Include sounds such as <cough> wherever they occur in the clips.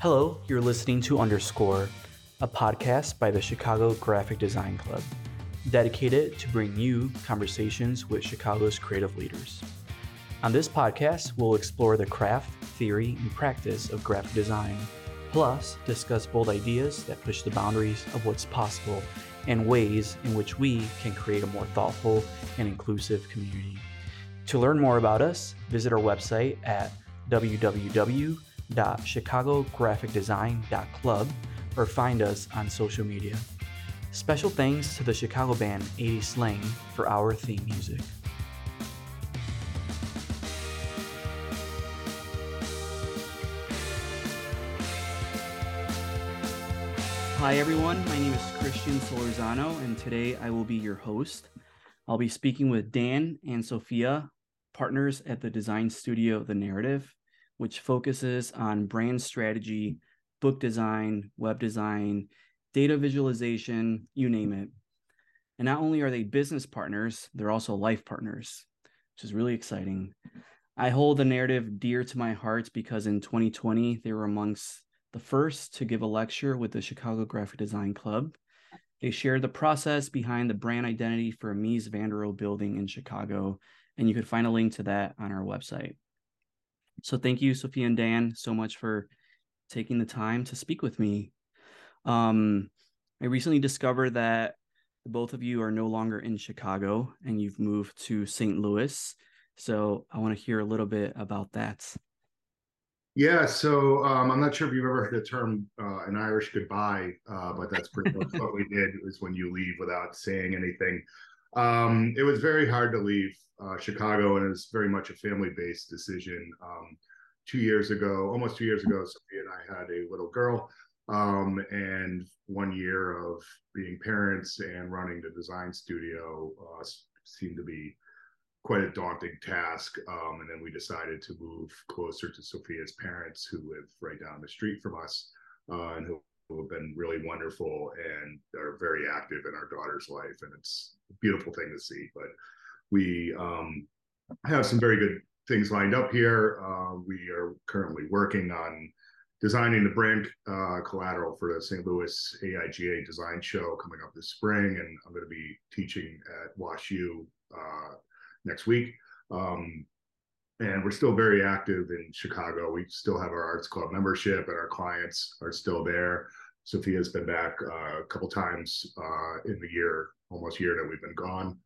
Hello, you're listening to Underscore, a podcast by the Chicago Graphic Design Club, dedicated to bring you conversations with Chicago's creative leaders. On this podcast, we'll explore the craft, theory, and practice of graphic design, plus discuss bold ideas that push the boundaries of what's possible and ways in which we can create a more thoughtful and inclusive community. To learn more about us, visit our website at www.chicagographicdesign.club or find us on social media. Special thanks to the Chicago band 80 Slang for our theme music. Hi, everyone. My name is Christian Solorzano, and today I will be your host. I'll be speaking with Dan and Sofya, partners at the design studio The Narrative, which focuses on brand strategy, book design, web design, data visualization, you name it. And not only are they business partners, they're also life partners, which is really exciting. I hold the narrative dear to my heart because in 2020, they were amongst the first to give a lecture with the Chicago Graphic Design Club. They shared the process behind the brand identity for Mies van der Rohe building in Chicago, and you could find a link to that on our website. So thank you, Sofya and Dan, so much for taking the time to speak with me. Um, I recently discovered that both of you are no longer in Chicago and you've moved to St. Louis. So I want to hear a little bit about that. Yeah, so um, I'm not sure if you've ever heard the term uh, an Irish goodbye, uh, but that's pretty much what we did. Is when you leave without saying anything. Um, it was very hard to leave uh, Chicago, and it was very much a family-based decision. Um, two years ago, almost two years ago, Sofya and I had a little girl, um, and one year of being parents and running the design studio uh, seemed to be quite a daunting task. Um, and then we decided to move closer to Sofya's parents, who live right down the street from us, uh, and who, have been really wonderful and are very active in our daughter's life. And it's a beautiful thing to see. But we um, have some very good things lined up here. Uh, we are currently working on designing the brand uh, collateral for the St. Louis AIGA design show coming up this spring. And I'm going to be teaching at WashU uh, next week. Um, and we're still very active in Chicago. We still have our Arts Club membership, and our clients are still there. Sofya's been back uh, a couple times uh, in the year, almost year that we've been gone.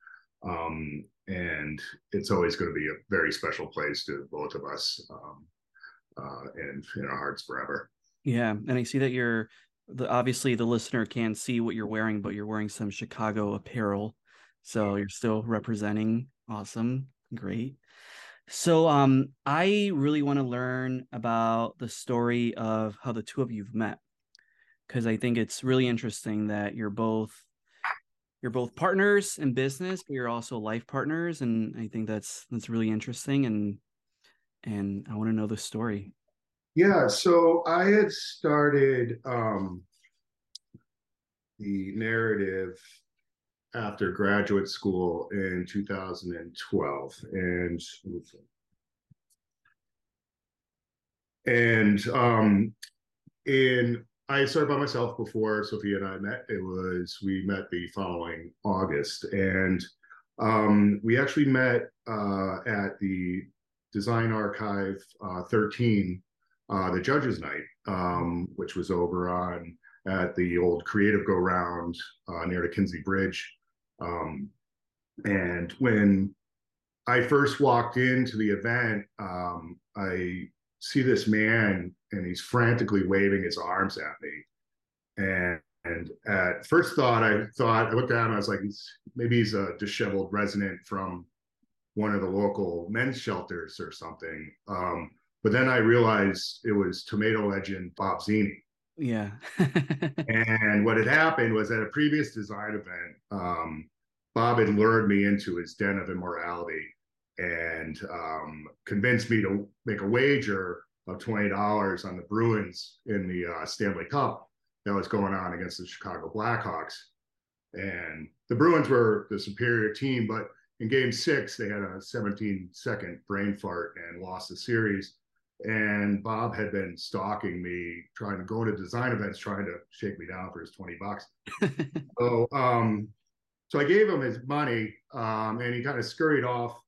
Um, and it's always going to be a very special place to both of us um, uh, and in our hearts forever. Yeah. And I see that you're the, obviously the listener can't see what you're wearing, but you're wearing some Chicago apparel. So you're still representing Awesome. Great. So um I really want to learn about the story of how the two of you've met because I think it's really interesting that you're both you're both partners in business but you're also life partners and I think that's that's really interesting and and I want to know the story. Yeah, so I had started um the narrative after graduate school in 2012 and and um in I started by myself before Sophia and I met. It was we met the following August, and um, we actually met uh, at the Design Archive uh, 13, uh, the Judges Night, um, which was over on at the old Creative Go Round uh, near the Kinzie Bridge. Um, and when I first walked into the event, um, I see this man and he's frantically waving his arms at me. And, and at first thought, I thought, I looked down, I was like, he's, maybe he's a disheveled resident from one of the local men's shelters or something. Um, but then I realized it was tomato legend Bob Zini. Yeah. <laughs> and what had happened was at a previous design event, um, Bob had lured me into his den of immorality and um, convinced me to make a wager of twenty dollars on the Bruins in the uh, Stanley Cup that was going on against the Chicago Blackhawks. And the Bruins were the superior team, but in game six, they had a 17 second brain fart and lost the series. And Bob had been stalking me, trying to go to design events, trying to shake me down for his 20 bucks. <laughs> so, um, so I gave him his money, um, and he kind of scurried off,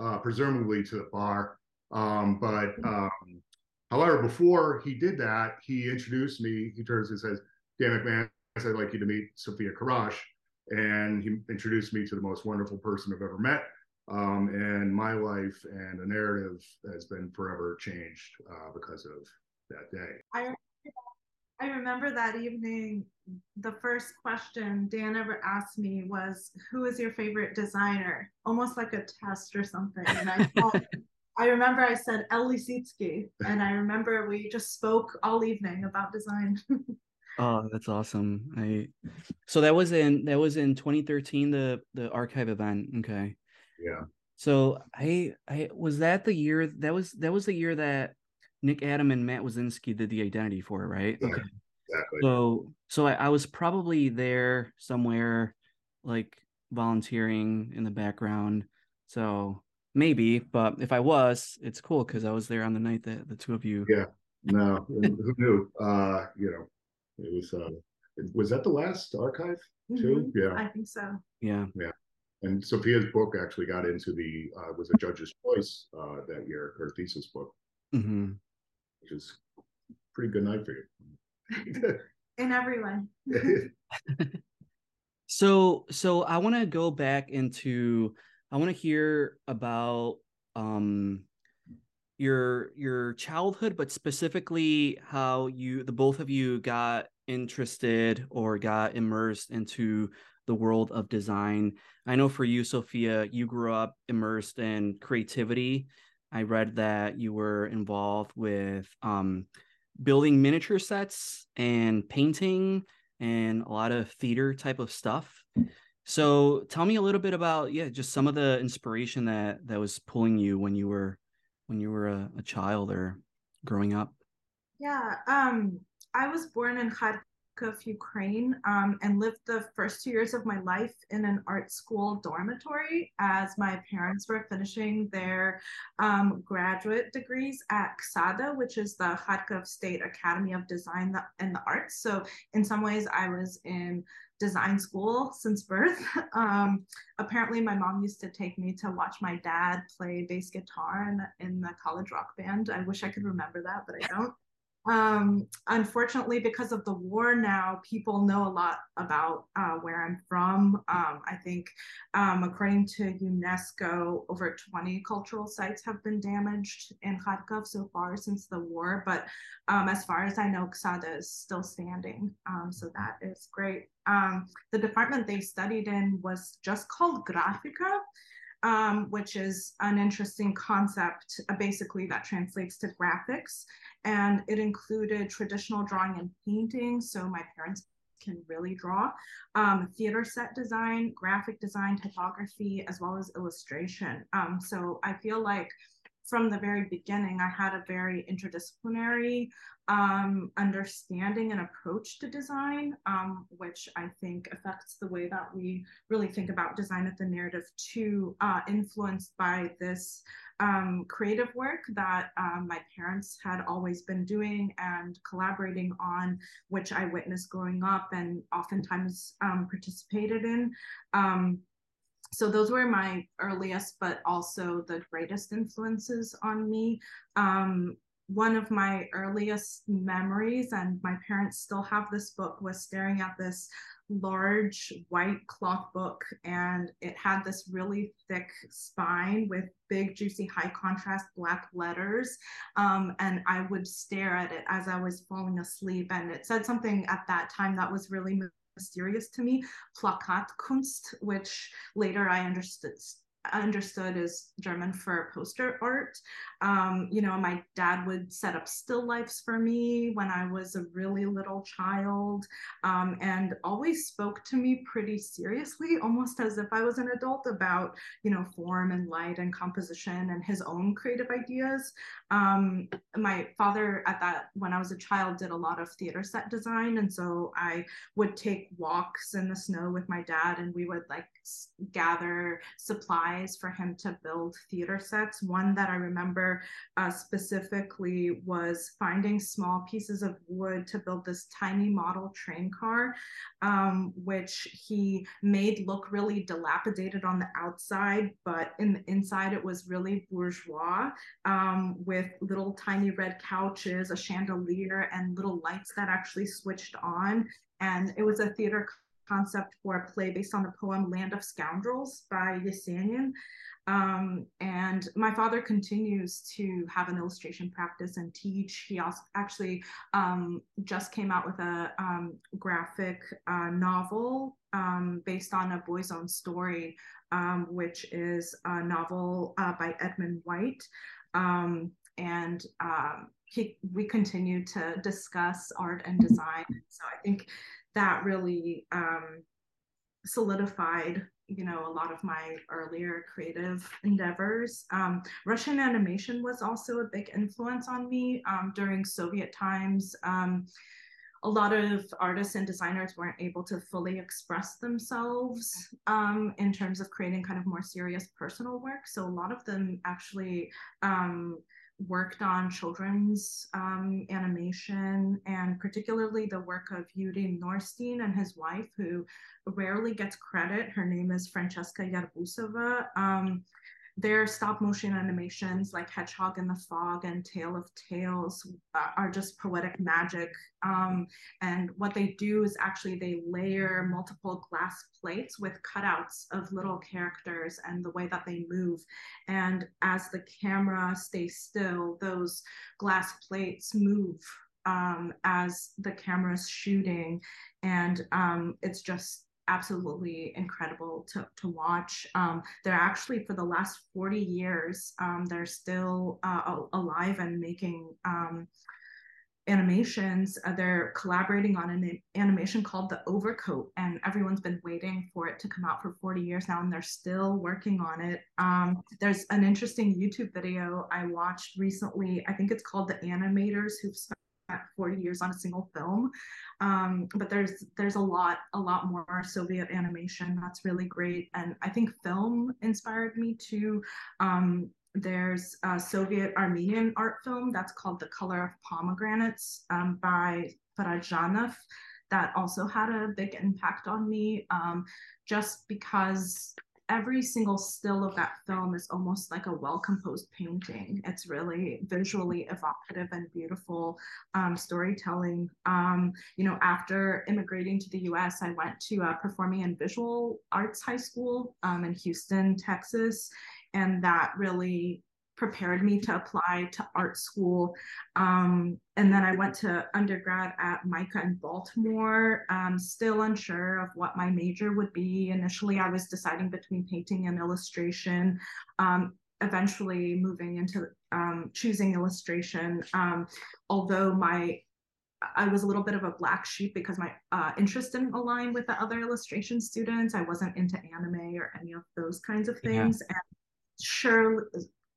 uh, presumably to the bar. Um, but um, however, before he did that, he introduced me. He turns and says, "Dan McManus, I'd like you to meet Sofya Karash." And he introduced me to the most wonderful person I've ever met. Um, and my life and the narrative has been forever changed uh, because of that day. I I remember that evening, the first question Dan ever asked me was, Who is your favorite designer? Almost like a test or something. And I <laughs> thought, I remember I said El Lissitzky, <laughs> and I remember we just spoke all evening about design. <laughs> oh, that's awesome. I so that was in that was in 2013, the the archive event. Okay. Yeah. So I I was that the year that was that was the year that Nick Adam and Matt Wizinsky did the identity for it, right? Yeah, okay. Exactly. So so I, I was probably there somewhere like volunteering in the background. So maybe, but if I was, it's cool because I was there on the night that the two of you. Yeah. No, who knew? Uh, you know, it was uh was that the last archive too? Mm-hmm. Yeah. I think so. Yeah. Yeah. And Sofya's book actually got into the uh, was a judge's choice uh, that year, her thesis book. Mm-hmm which is pretty good night for you. <laughs> In everyone <laughs> <laughs> so so I want to go back into I want to hear about um your your childhood but specifically how you the both of you got interested or got immersed into the world of design. I know for you Sofya, you grew up immersed in creativity I read that you were involved with um, building miniature sets and painting and a lot of theater type of stuff. So tell me a little bit about yeah, just some of the inspiration that that was pulling you when you were when you were a, a child or growing up. Yeah, um, I was born in Kharkov, Ukraine um, and lived the first two years of my life in an art school dormitory as my parents were finishing their um, graduate degrees at KSADA, which is the Kharkov State Academy of Design and the Arts. So in some ways, I was in design school since birth. <laughs> Um, apparently, my mom used to take me to watch my dad play bass guitar in, in the college rock band. I wish I could remember that, but I don't um, unfortunately, because of the war now, people know a lot about uh, where I'm from. Um, I think, um, according to UNESCO, over 20 cultural sites have been damaged in Kharkov so far since the war. But um, as far as I know, KSADA is still standing. Um, so that is great. Um, the department they studied in was just called Grafika um, which is an interesting concept, uh, basically that translates to graphics. And it included traditional drawing and painting. So my parents can really draw, um, theater set design, graphic design, typography, as well as illustration. Um, so I feel like from the very beginning, I had a very interdisciplinary um, understanding and approach to design, um, which I think affects the way that we really think about design at the narrative too, uh, influenced by this um, creative work that um, my parents had always been doing and collaborating on, which I witnessed growing up and oftentimes um, participated in. So those were my earliest but also the greatest influences on me. Um, one of my earliest memories and my parents still have this book was staring at this large white cloth book and it had this really thick spine with big juicy high contrast black letters. Um, and i would stare at it as i was falling asleep and it said something at that time that was really mysterious to me, Plakatkunst, which later I understood understood is German for poster art. Um, you know, my dad would set up still lifes for me when I was a really little child um, and always spoke to me pretty seriously, almost as if I was an adult about, you know, form and light and composition and his own creative ideas. Um, my father, at that, when I was a child, did a lot of theater set design. And so I would take walks in the snow with my dad and we would like gather supplies for him to build theater sets. One that I remember uh, specifically was finding small pieces of wood to build this tiny model train car, um, which he made look really dilapidated on the outside, but in the inside it was really bourgeois um, with little tiny red couches, a chandelier, and little lights that actually switched on. And it was a theater concept for a play based on the poem Land of Scoundrels by Yesenin. Um, and my father continues to have an illustration practice and teach. He also actually um, just came out with a um, graphic uh, novel um, based on a boy's own story, um, which is a novel uh, by Edmund White. Um, and he, we continue to discuss art and design. So I think that really um, solidified you know a lot of my earlier creative endeavors. Um, russian animation was also a big influence on me um, during soviet times. Um, a lot of artists and designers weren't able to fully express themselves um, in terms of creating kind of more serious personal work. So a lot of them actually um, worked on children's um, animation and particularly the work of Yuri Norstein and his wife, who rarely gets credit. Her name is Francesca Yarbusova. Um, their stop motion animations like Hedgehog in the Fog and Tale of Tales uh, are just poetic magic. Um, and what they do is actually they layer multiple glass plates with cutouts of little characters and the way that they move. And as the camera stays still, those glass plates move um, as the camera's shooting. And um, it's just absolutely incredible to, to watch. Um, they're actually, for the last 40 years, um, they're still uh, alive and making um, animations. Uh, they're collaborating on an animation called The Overcoat, and everyone's been waiting for it to come out for 40 years now, and they're still working on it. Um, there's an interesting YouTube video I watched recently. I think it's called The Animators Who've spent 40 years on a single film. Um, but there's there's a lot a lot more Soviet animation that's really great, and I think film inspired me to. Um, there's a Soviet Armenian art film that's called The Color of Pomegranates um, by Parajanov that also had a big impact on me um, just because every single still of that film is almost like a well composed painting. It's really visually evocative and beautiful um, storytelling. Um, you know, after immigrating to the US, I went to a performing and visual arts high school um, in Houston, Texas. And that really prepared me to apply to art school. Um, and then I went to undergrad at MICA in Baltimore, um, still unsure of what my major would be. Initially, I was deciding between painting and illustration. Um, eventually moving into um, choosing illustration um, although my I was a little bit of a black sheep because my uh, interest didn't align with the other illustration students. I wasn't into anime or any of those kinds of things. Yeah. And sure,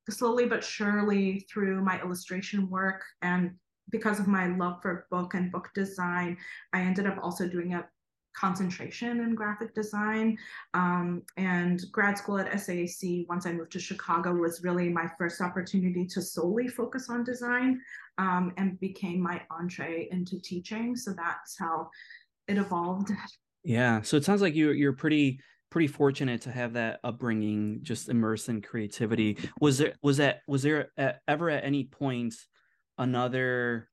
slowly but surely through my illustration work and because of my love for book and book design, I ended up also doing a concentration in graphic design. Um, and grad school at SAIC, once I moved to Chicago, was really my first opportunity to solely focus on design um, and became my entree into teaching. So that's how it evolved. Yeah. So it sounds like you're you're pretty pretty fortunate to have that upbringing just immersed in creativity. Was there was that was there ever at any point another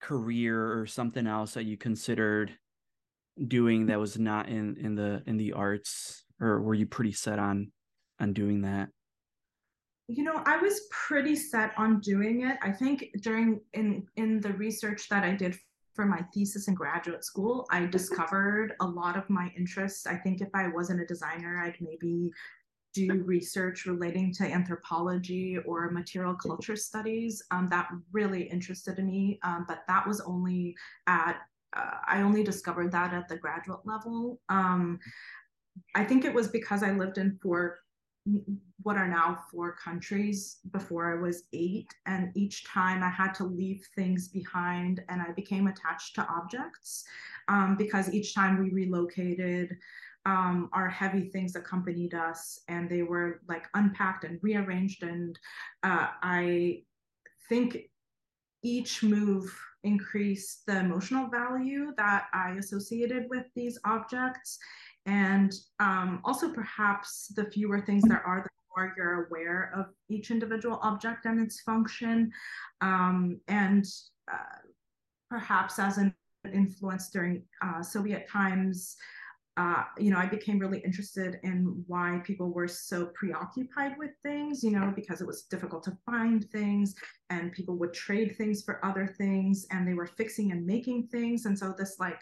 career or something else that you considered doing that was not in in the in the arts? Or were you pretty set on on doing that? You know i was pretty set on doing it. I think during in in the research that i did for my thesis in graduate school, I discovered a lot of my interests. I think if I wasn't a designer, I'd maybe do research relating to anthropology or material culture studies. Um, that really interested me, um, but that was only at uh, I only discovered that at the graduate level. Um, I think it was because I lived in four what are now four countries before I was eight. And each time I had to leave things behind and I became attached to objects um, because each time we relocated, um, our heavy things accompanied us and they were like unpacked and rearranged. And uh, I think each move increased the emotional value that I associated with these objects. And um, also, perhaps the fewer things there are, the more you're aware of each individual object and its function. Um, and uh, perhaps as an influence during uh, Soviet times, uh, you know, I became really interested in why people were so preoccupied with things, you know, because it was difficult to find things and people would trade things for other things and they were fixing and making things. And so this like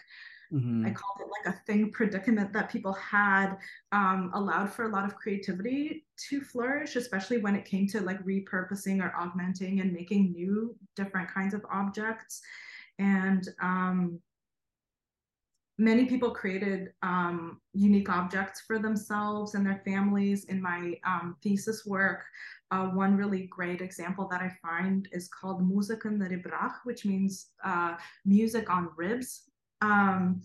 Mm-hmm. I called it like a thing predicament that people had um, allowed for a lot of creativity to flourish, especially when it came to like repurposing or augmenting and making new different kinds of objects. And um, many people created um, unique objects for themselves and their families. In my um, thesis work, uh, one really great example that I find is called Musiken Ribrach, which means uh, music on ribs um,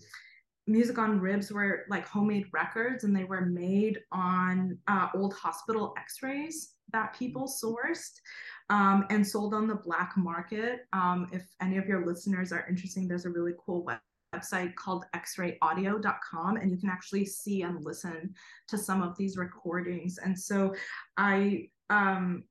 music on ribs were like homemade records and they were made on uh, old hospital x-rays that people sourced um, and sold on the black market um, if any of your listeners are interested there's a really cool web- website called xrayaudio.com and you can actually see and listen to some of these recordings and so i um,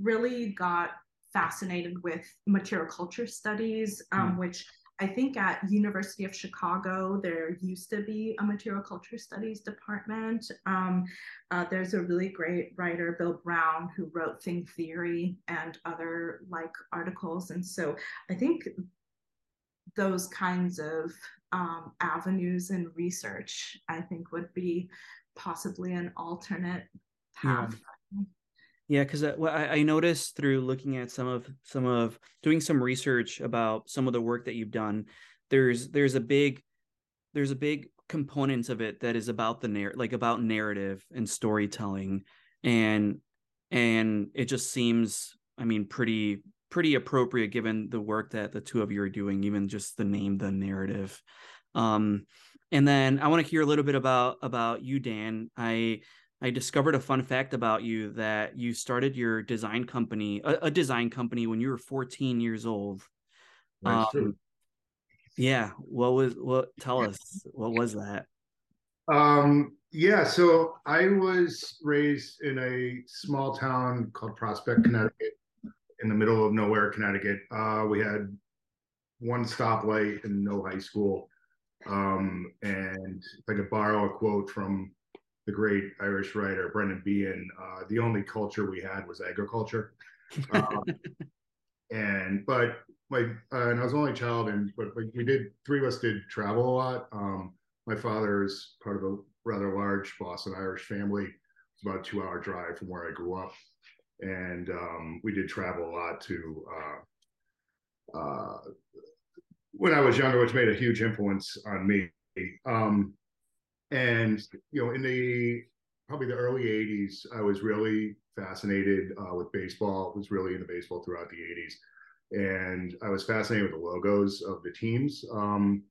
really got fascinated with material culture studies um, mm. which I think at University of Chicago, there used to be a material culture studies department. Um, uh, there's a really great writer, Bill Brown, who wrote Thing Theory and other like articles. And so I think those kinds of um, avenues in research, I think would be possibly an alternate path. Yeah. Yeah, because uh, I, I noticed through looking at some of some of doing some research about some of the work that you've done, there's there's a big there's a big component of it that is about the narr like about narrative and storytelling, and and it just seems I mean pretty pretty appropriate given the work that the two of you are doing, even just the name the narrative. Um, and then I want to hear a little bit about about you, Dan. I I discovered a fun fact about you that you started your design company, a, a design company, when you were 14 years old. Um, yeah. What was what? Tell us what was that? Um. Yeah. So I was raised in a small town called Prospect, Connecticut, in the middle of nowhere, Connecticut. Uh, we had one stoplight and no high school. Um, and if I could borrow a quote from the great Irish writer Brendan Behan, uh, the only culture we had was agriculture. <laughs> Um, and but my uh, and I was only child, and but we did three of us did travel a lot. Um, my father is part of a rather large Boston Irish family. It's about a two-hour drive from where I grew up, and um, we did travel a lot to. Uh, uh, when I was younger, which made a huge influence on me. Um, and you know in the probably the early 80s i was really fascinated uh, with baseball. Was really into baseball throughout the 80s and i was fascinated with the logos of the teams um,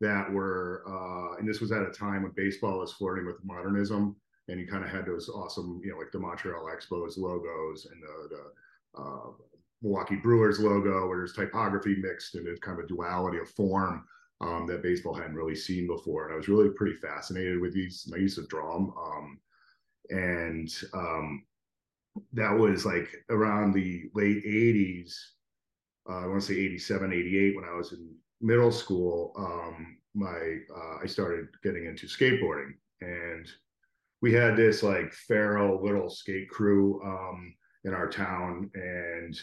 that were uh, and this was at a time when baseball was flirting with modernism. And you kind of had those awesome you know like the montreal expos logos and the, the uh, milwaukee brewers logo where there's typography mixed and there's kind of a duality of form um, that baseball hadn't really seen before. And I was really pretty fascinated with these. Used to draw them. Um, and um, that was like around the late 80s. Uh, I want to say 87, 88, when I was in middle school. Um, my uh, I started getting into skateboarding, and we had this like feral little skate crew um, in our town, and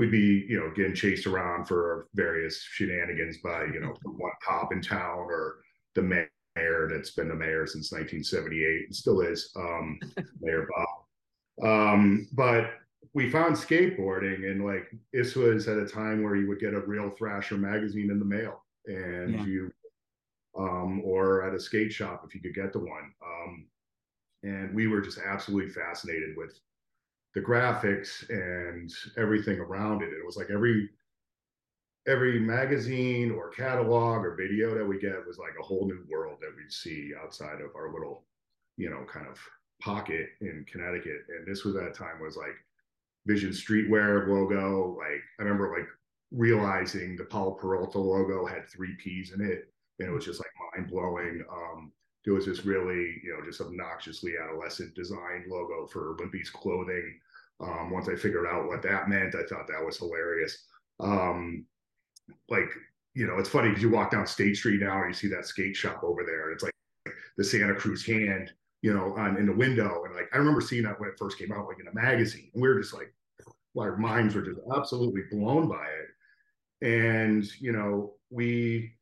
we'd be, you know, getting chased around for various shenanigans by, you know, one cop in town or the mayor that's been the mayor since 1978 and still is, um, <laughs> Mayor Bob. Um, but we found skateboarding, and like this was at a time where you would get a real Thrasher magazine in the mail, and yeah. you, um, or at a skate shop if you could get the one. Um, and we were just absolutely fascinated with the graphics and everything around it. It was like every every magazine or catalog or video that we get was like a whole new world that we'd see outside of our little, you know, kind of pocket in Connecticut. And this was that time was like Vision Streetwear logo. Like I remember like realizing the Powell Peralta logo had three P's in it. And it was just like mind blowing. Um, there was this really, you know, just obnoxiously adolescent design logo for Wimpy's clothing. Um, once I figured out what that meant, I thought that was hilarious. Um, like, you know, it's funny because you walk down State Street now and you see that skate shop over there. And it's like the Santa Cruz hand, you know, on in the window. And like I remember seeing that when it first came out, like in a magazine. And we were just like, our minds were just absolutely blown by it. And, you know, we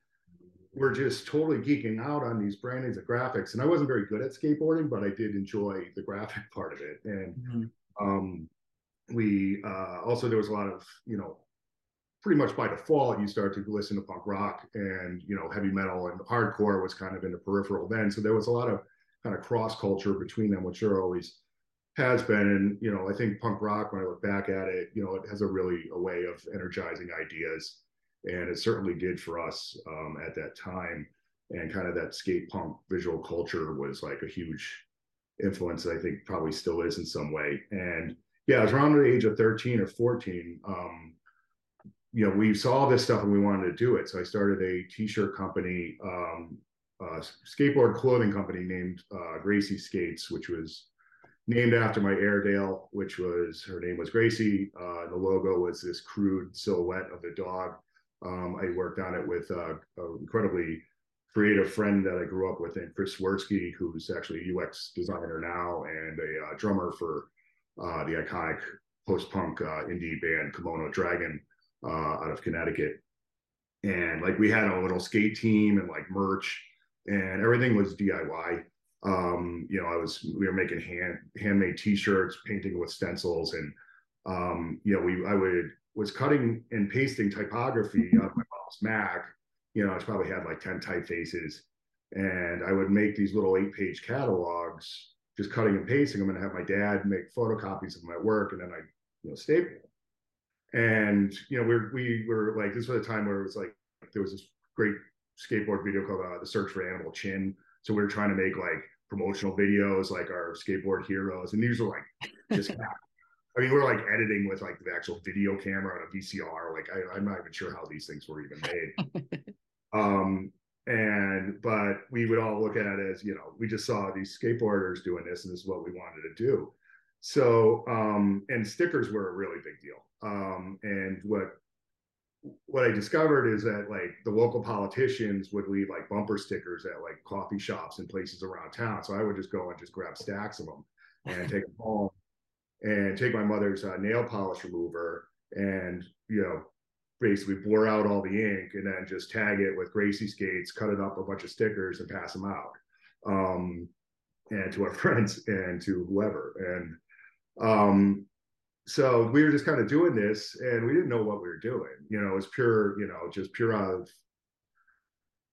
were just totally geeking out on these brandings of graphics. And I wasn't very good at skateboarding, but I did enjoy the graphic <laughs> part of it. And mm-hmm. um, we uh, also there was a lot of you know pretty much by default you start to listen to punk rock and you know heavy metal and hardcore was kind of in the peripheral then. So there was a lot of kind of cross culture between them, which there always has been. And you know I think punk rock when I look back at it, you know it has a really a way of energizing ideas and it certainly did for us um, at that time. And kind of that skate punk visual culture was like a huge influence. I think probably still is in some way. And yeah, I was around the age of 13 or 14. Um, you know, we saw this stuff and we wanted to do it. So I started a t-shirt company, um, skateboard clothing company named uh, Gracie Skates, which was named after my Airedale, which was her name was Gracie. Uh, the logo was this crude silhouette of the dog um, I worked on it with uh, an incredibly creative friend that I grew up with, named Chris Swirsky, who's actually a UX designer now and a uh, drummer for uh, the iconic post-punk indie band Kimono Dragon out of Connecticut. And like we had a little skate team and like merch, and everything was DIY. Um, you know, I was we were making hand handmade T-shirts, painting with stencils, and um, you know, we I would was cutting and pasting typography on my mom's Mac. You know, I probably had like 10 typefaces. And I would make these little eight page catalogs, just cutting and pasting them, and have my dad make photocopies of my work. And then I, you know, staple. And, you know, we're, we were like, this was a time where it was like, there was this great skateboard video called uh, The Search for Animal Chin. So we were trying to make like promotional videos, like our skateboard heroes. And these were like just <laughs> I mean, we're like editing with like the actual video camera on a VCR. Like, I, am not even sure how these things were even made. <laughs> um, and but we would all look at it as you know, we just saw these skateboarders doing this, and this is what we wanted to do. So, um, and stickers were a really big deal. Um, and what what I discovered is that like the local politicians would leave like bumper stickers at like coffee shops and places around town. So I would just go and just grab stacks of them and <laughs> take them home and take my mother's uh, nail polish remover and you know basically blur out all the ink and then just tag it with Gracie skates, cut it up a bunch of stickers and pass them out. Um, and to our <laughs> friends and to whoever. And um, so we were just kind of doing this and we didn't know what we were doing. You know, it was pure, you know, just pure out of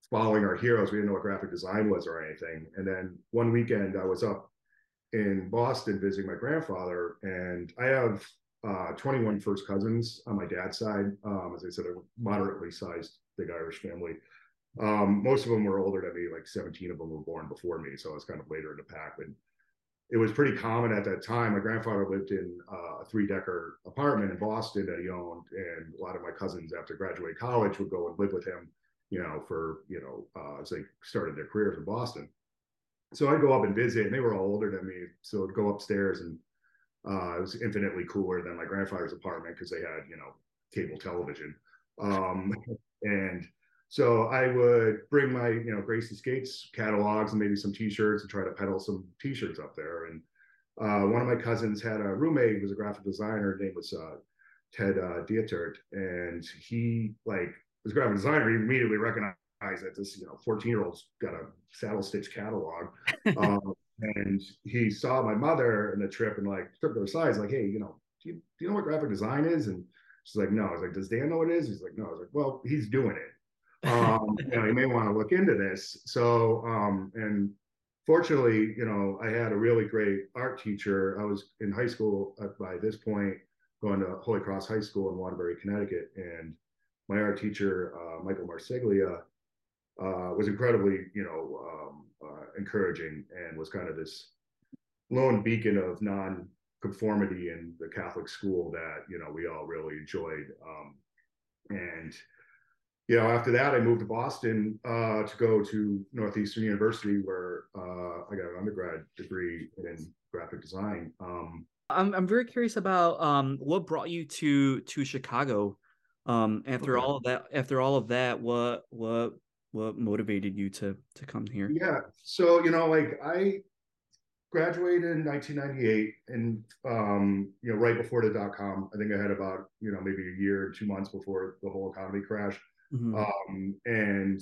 following our heroes. We didn't know what graphic design was or anything. And then one weekend I was up in Boston visiting my grandfather, and I have uh, 21 first cousins on my dad's side. Um, as I said, a moderately sized big Irish family. Um, most of them were older than me, like 17 of them were born before me, so I was kind of later in the pack. But it was pretty common at that time. My grandfather lived in uh, a three decker apartment in Boston that he owned, and a lot of my cousins, after graduating college, would go and live with him, you know, for you know, uh, as they started their careers in Boston so I'd go up and visit, and they were all older than me. So I'd go upstairs, and uh, it was infinitely cooler than my grandfather's apartment because they had, you know, cable television. Um, <laughs> and so I would bring my, you know, Gracie Skates catalogs and maybe some T-shirts and try to peddle some T-shirts up there. And uh, one of my cousins had a roommate who was a graphic designer. His name was uh, Ted uh, Dietert, and he like was a graphic designer. He immediately recognized that this you know 14 year old's got a saddle stitch catalog <laughs> um, and he saw my mother in the trip and like took her aside. Like hey you know do you, do you know what graphic design is? And she's like no. I was like does dan know what it is? He's like no. I was like well he's doing it. Um <laughs> you know you may want to look into this. So um and fortunately you know i had a really great art teacher. I was in high school at, by this point going to holy cross high school in waterbury connecticut. And my art teacher uh, michael marsiglia uh, was incredibly, you know, um, uh, encouraging and was kind of this lone beacon of non-conformity in the Catholic school that you know we all really enjoyed. Um, and you know, after that, I moved to Boston uh, to go to Northeastern University, where uh, I got an undergrad degree in graphic design. Um, I'm I'm very curious about um, what brought you to to Chicago. Um, after okay. all of that, after all of that, what what what motivated you to to come here? Yeah, so you know, like I graduated in 1998, and um, you know, right before the dot com. I think I had about you know maybe a year, two months before the whole economy crashed. Mm-hmm. Um, and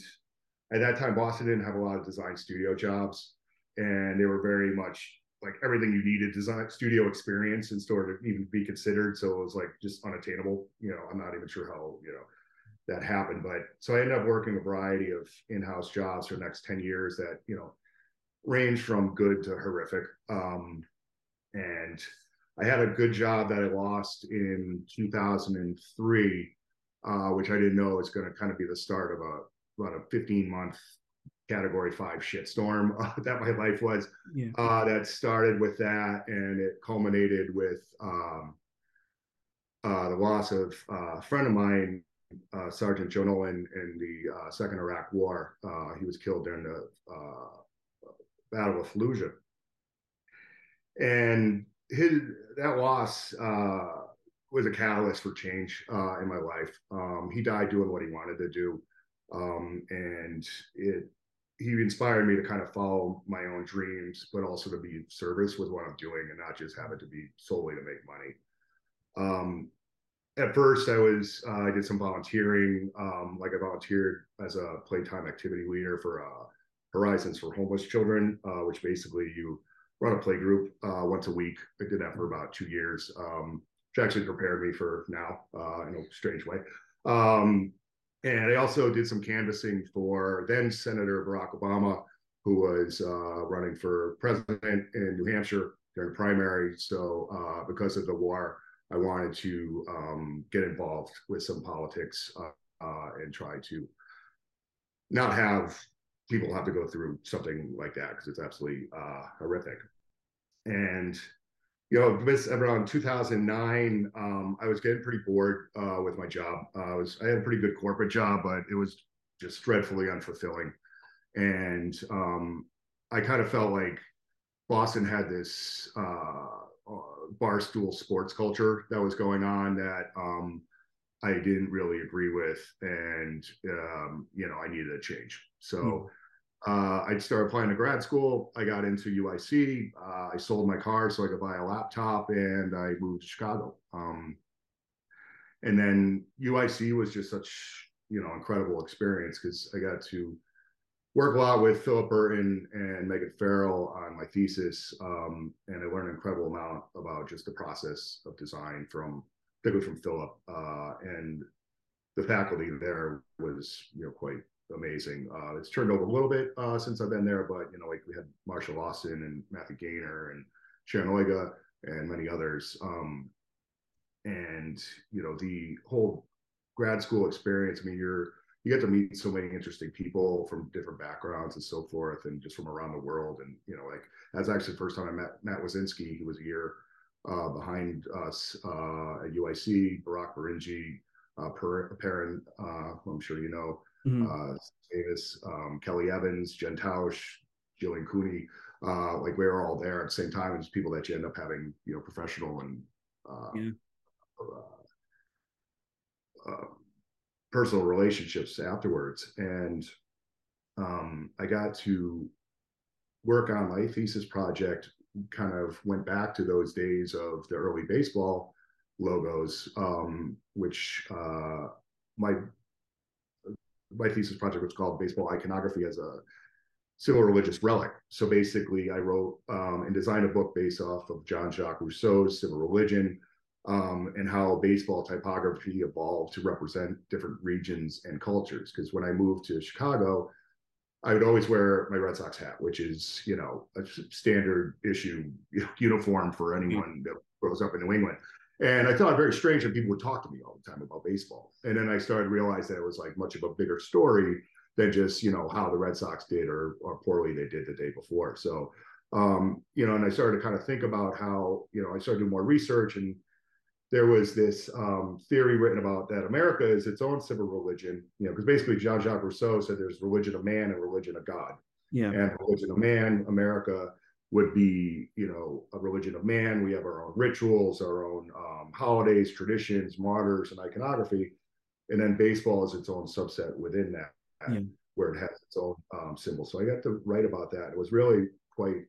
at that time, Boston didn't have a lot of design studio jobs, and they were very much like everything you needed design studio experience in order to even be considered. So it was like just unattainable. You know, I'm not even sure how you know that happened. But so I ended up working a variety of in-house jobs for the next 10 years that, you know, range from good to horrific. Um, and I had a good job that I lost in 2003, uh, which I didn't know was going to kind of be the start of a about a 15 month category five shitstorm <laughs> uh, that my life was. Yeah. Uh, that started with that, and it culminated with um, uh, the loss of uh, a friend of mine uh, Sergeant Joe Nolan in the uh, Second Iraq War. Uh, he was killed during the uh, Battle of Fallujah, and his that loss uh, was a catalyst for change uh, in my life. Um, he died doing what he wanted to do, um, and it he inspired me to kind of follow my own dreams, but also to be service with what I'm doing and not just have it to be solely to make money. Um, at first I was uh, I did some volunteering. Um, like I volunteered as a playtime activity leader for uh, Horizons for Homeless Children, uh, which basically you run a play group uh, once a week. I did that for about two years, um, which actually prepared me for now uh, in a strange way. Um, and I also did some canvassing for then Senator Barack Obama, who was uh, running for president in New Hampshire during the primary. So because of the war I wanted to um, get involved with some politics uh, uh, and try to not have people have to go through something like that because it's absolutely uh, horrific. And you know, around 2009, um, I was getting pretty bored uh, with my job. Uh, I was I had a pretty good corporate job, but it was just dreadfully unfulfilling. And um, I kind of felt like Boston had this uh, barstool sports culture that was going on that um, I didn't really agree with, and um, you know I needed a change. So mm. uh, I started applying to grad school. I got into UIC. Uh, I sold my car so I could buy a laptop, and I moved to Chicago. Um, and then UIC was just such you know incredible experience because I got to work a lot with Philip Burton and Megan Farrell on my thesis, um, and I learned an incredible amount about just the process of design from particularly from Philip, uh, and the faculty there was you know quite amazing. Uh, it's turned over a little bit uh, since I've been there, but you know like we had Marshall Lawson and Matthew Gaynor and Sharon Oiga and many others. Um, and you know the whole grad school experience. I mean, you're you get to meet so many interesting people from different backgrounds and so forth, and just from around the world. And you know, like that's actually the first time I met Matt Wizinsky. He was a year uh, behind us uh, at UIC. Barack Barinji, uh, Perrin, uh, I'm sure you know, mm-hmm. uh, Davis, um, Kelly Evans, Jen Tausch, Jillian Cooney. Uh, like we were all there at the same time as people that you end up having, you know, professional and uh, yeah. uh, uh personal relationships afterwards. And um, I got to work on my thesis project, kind of went back to those days of the early baseball logos, um, which uh, my my thesis project was called baseball iconography as a civil religious relic. So basically, I wrote um, and designed a book based off of John Jacques Rousseau's Civil Religion um, and how baseball typography evolved to represent different regions and cultures. Because when I moved to Chicago, I would always wear my Red Sox hat, which is you know a standard issue uniform for anyone that grows up in New England. And I thought it very strange that people would talk to me all the time about baseball. And then I started to realize that it was like much of a bigger story than just you know how the Red Sox did or or poorly they did the day before. So um, you know, and I started to kind of think about how you know I started doing more research and there was this um, theory written about that America is its own civil religion, you know, because basically Jean Jacques Rousseau said there's religion of man and religion of God. Yeah. And religion of man, America would be, you know, a religion of man. We have our own rituals, our own um, holidays, traditions, martyrs, and iconography. And then baseball is its own subset within that yeah. where it has its own um, symbol. So I got to write about that. It was really quite.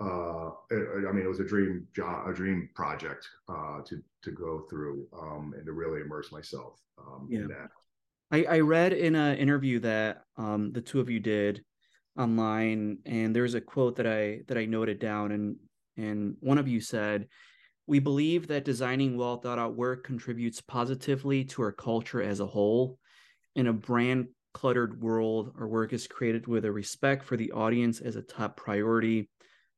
Uh, I mean, it was a dream job, a dream project uh, to to go through um, and to really immerse myself um, yeah. in that. I, I read in an interview that um, the two of you did online, and there's a quote that I that I noted down, and and one of you said, "We believe that designing well thought out work contributes positively to our culture as a whole. In a brand cluttered world, our work is created with a respect for the audience as a top priority.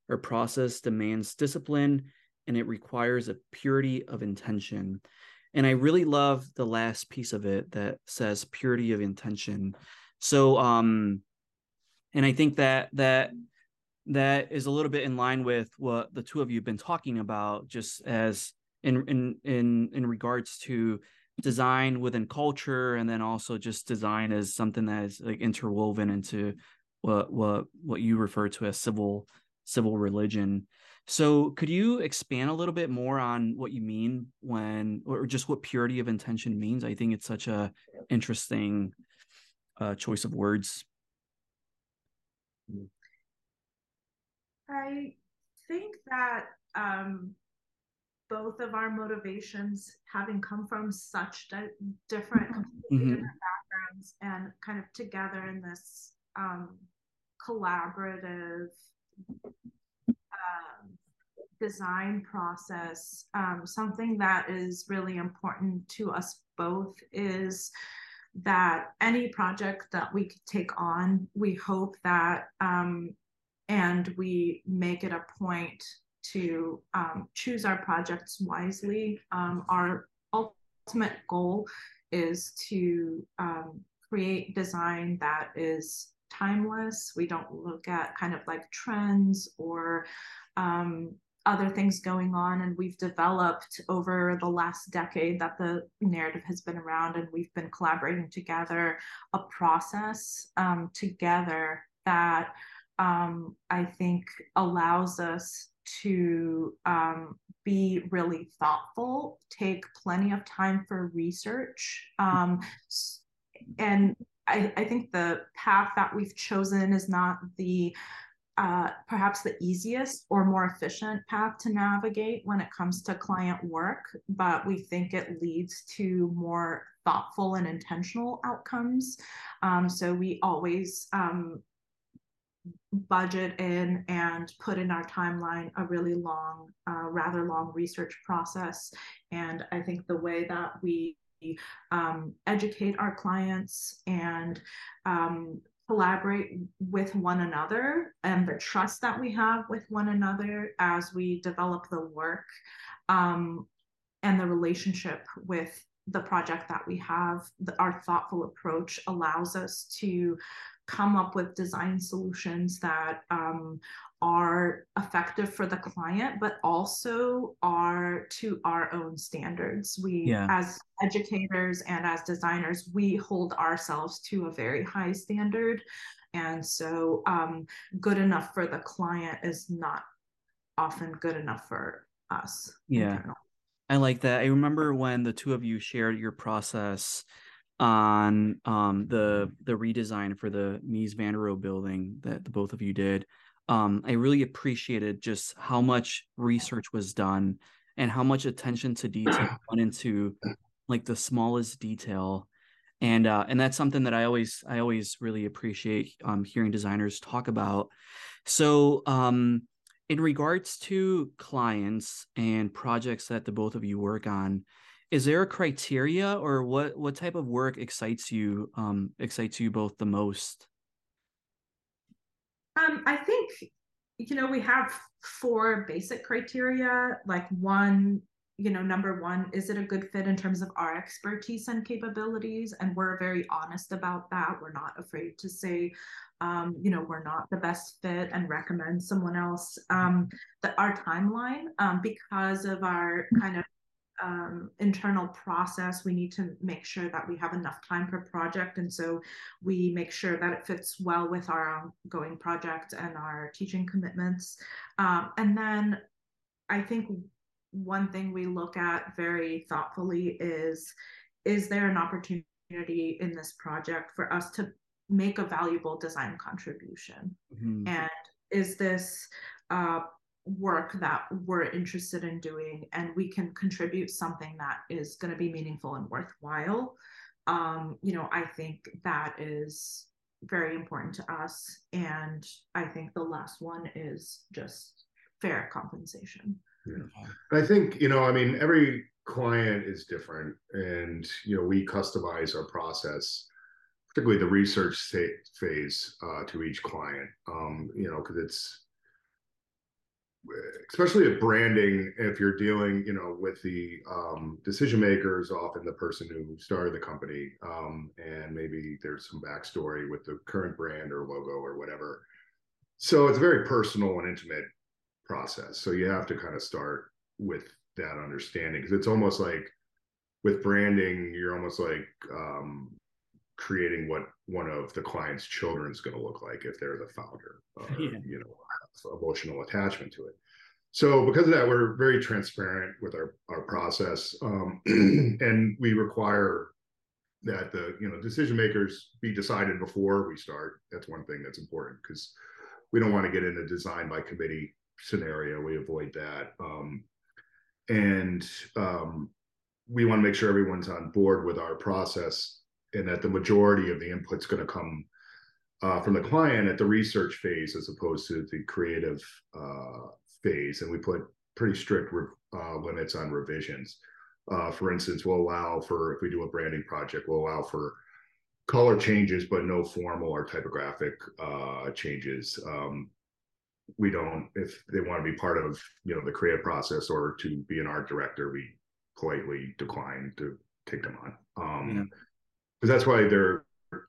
Our process demands discipline and it requires a purity of intention. And I really love the last piece of it that says purity of intention. So um and I think that that that is a little bit in line with what the two of you have been talking about just as in in in in regards to design within culture and then also just design as something that is like interwoven into what what what you refer to as civil civil religion. So could you expand a little bit more on what you mean when or just what purity of intention means? I think it's such a interesting uh, choice of words. I think that um both of our motivations having come from such di- different completely mm-hmm. different backgrounds and kind of together in this um, collaborative um, design process um, something that is really important to us both is that any project that we take on we hope that um, and we make it a point to um, choose our projects wisely. Um, our ultimate goal is to um, create design that is timeless. We don't look at kind of like trends or um, other things going on. And we've developed over the last decade that the narrative has been around, and we've been collaborating together a process um, together that um, I think allows us to um, be really thoughtful, take plenty of time for research. Um, and I, I, think the path that we've chosen is not the uh, perhaps the easiest or more efficient path to navigate when it comes to client work, but we think it leads to more thoughtful and intentional outcomes. Um, so we always um, budget in and put in our timeline a really long, uh, rather long research process. And I think the way that um, educate our clients and um, collaborate with one another and the trust that we have with one another as we develop the work um, and the relationship with the project that we have, the, our thoughtful approach allows us to come up with design solutions that um, are effective for the client, but also are to our own standards. We, yeah. as educators and as designers, we hold ourselves to a very high standard. And so, um, good enough for the client is not often good enough for us. Yeah. I like that. I remember when the two of you shared your process on um, the the redesign for the Mies van der Rohe building that the both of you did. Um, I really appreciated just how much research was done and how much attention to detail <clears throat> went into like the smallest detail. and uh, and that's something that I always I always really appreciate um, hearing designers talk about. So, um, in regards to clients and projects that the both of you work on, is there a criteria or what what type of work excites you um, excites you both the most? Um, I think you know we have four basic criteria. Like one you know, number one, is it a good fit in terms of our expertise and capabilities? And we're very honest about that. We're not afraid to say, um, you know, we're not the best fit and recommend someone else. Um, the, our timeline, um, because of our kind of um, internal process, we need to make sure that we have enough time per project. And so we make sure that it fits well with our ongoing project and our teaching commitments. Um, and then I think one thing we look at very thoughtfully is is there an opportunity in this project for us to make a valuable design contribution mm-hmm. and is this uh, work that we're interested in doing and we can contribute something that is going to be meaningful and worthwhile um, you know i think that is very important to us and i think the last one is just fair compensation yeah. I think, you know, I mean, every client is different and, you know, we customize our process, particularly the research phase uh, to each client, um, you know, because it's, especially at branding, if you're dealing, you know, with the um, decision makers, often the person who started the company, um, and maybe there's some backstory with the current brand or logo or whatever. So it's a very personal and intimate process. So you have to kind of start with that understanding because it's almost like with branding, you're almost like um, creating what one of the client's children is going to look like if they're the founder, or, <laughs> yeah. you know, emotional attachment to it. So because of that, we're very transparent with our our process, um, <clears throat> and we require that the you know decision makers be decided before we start. That's one thing that's important because we don't want to get into design by committee scenario. We avoid that. Um, and um, we want to make sure everyone's on board with our process and that the majority of the input's going to come uh, from the client at the research phase as opposed to the creative uh, phase. And we put pretty strict uh, limits on revisions. Uh, for instance, we'll allow for, if we do a branding project, we'll allow for color changes, but no formal or typographic uh, changes. Um, we don't if they want to be part of you know the creative process or to be an art director we politely decline to take them on um because that's why they're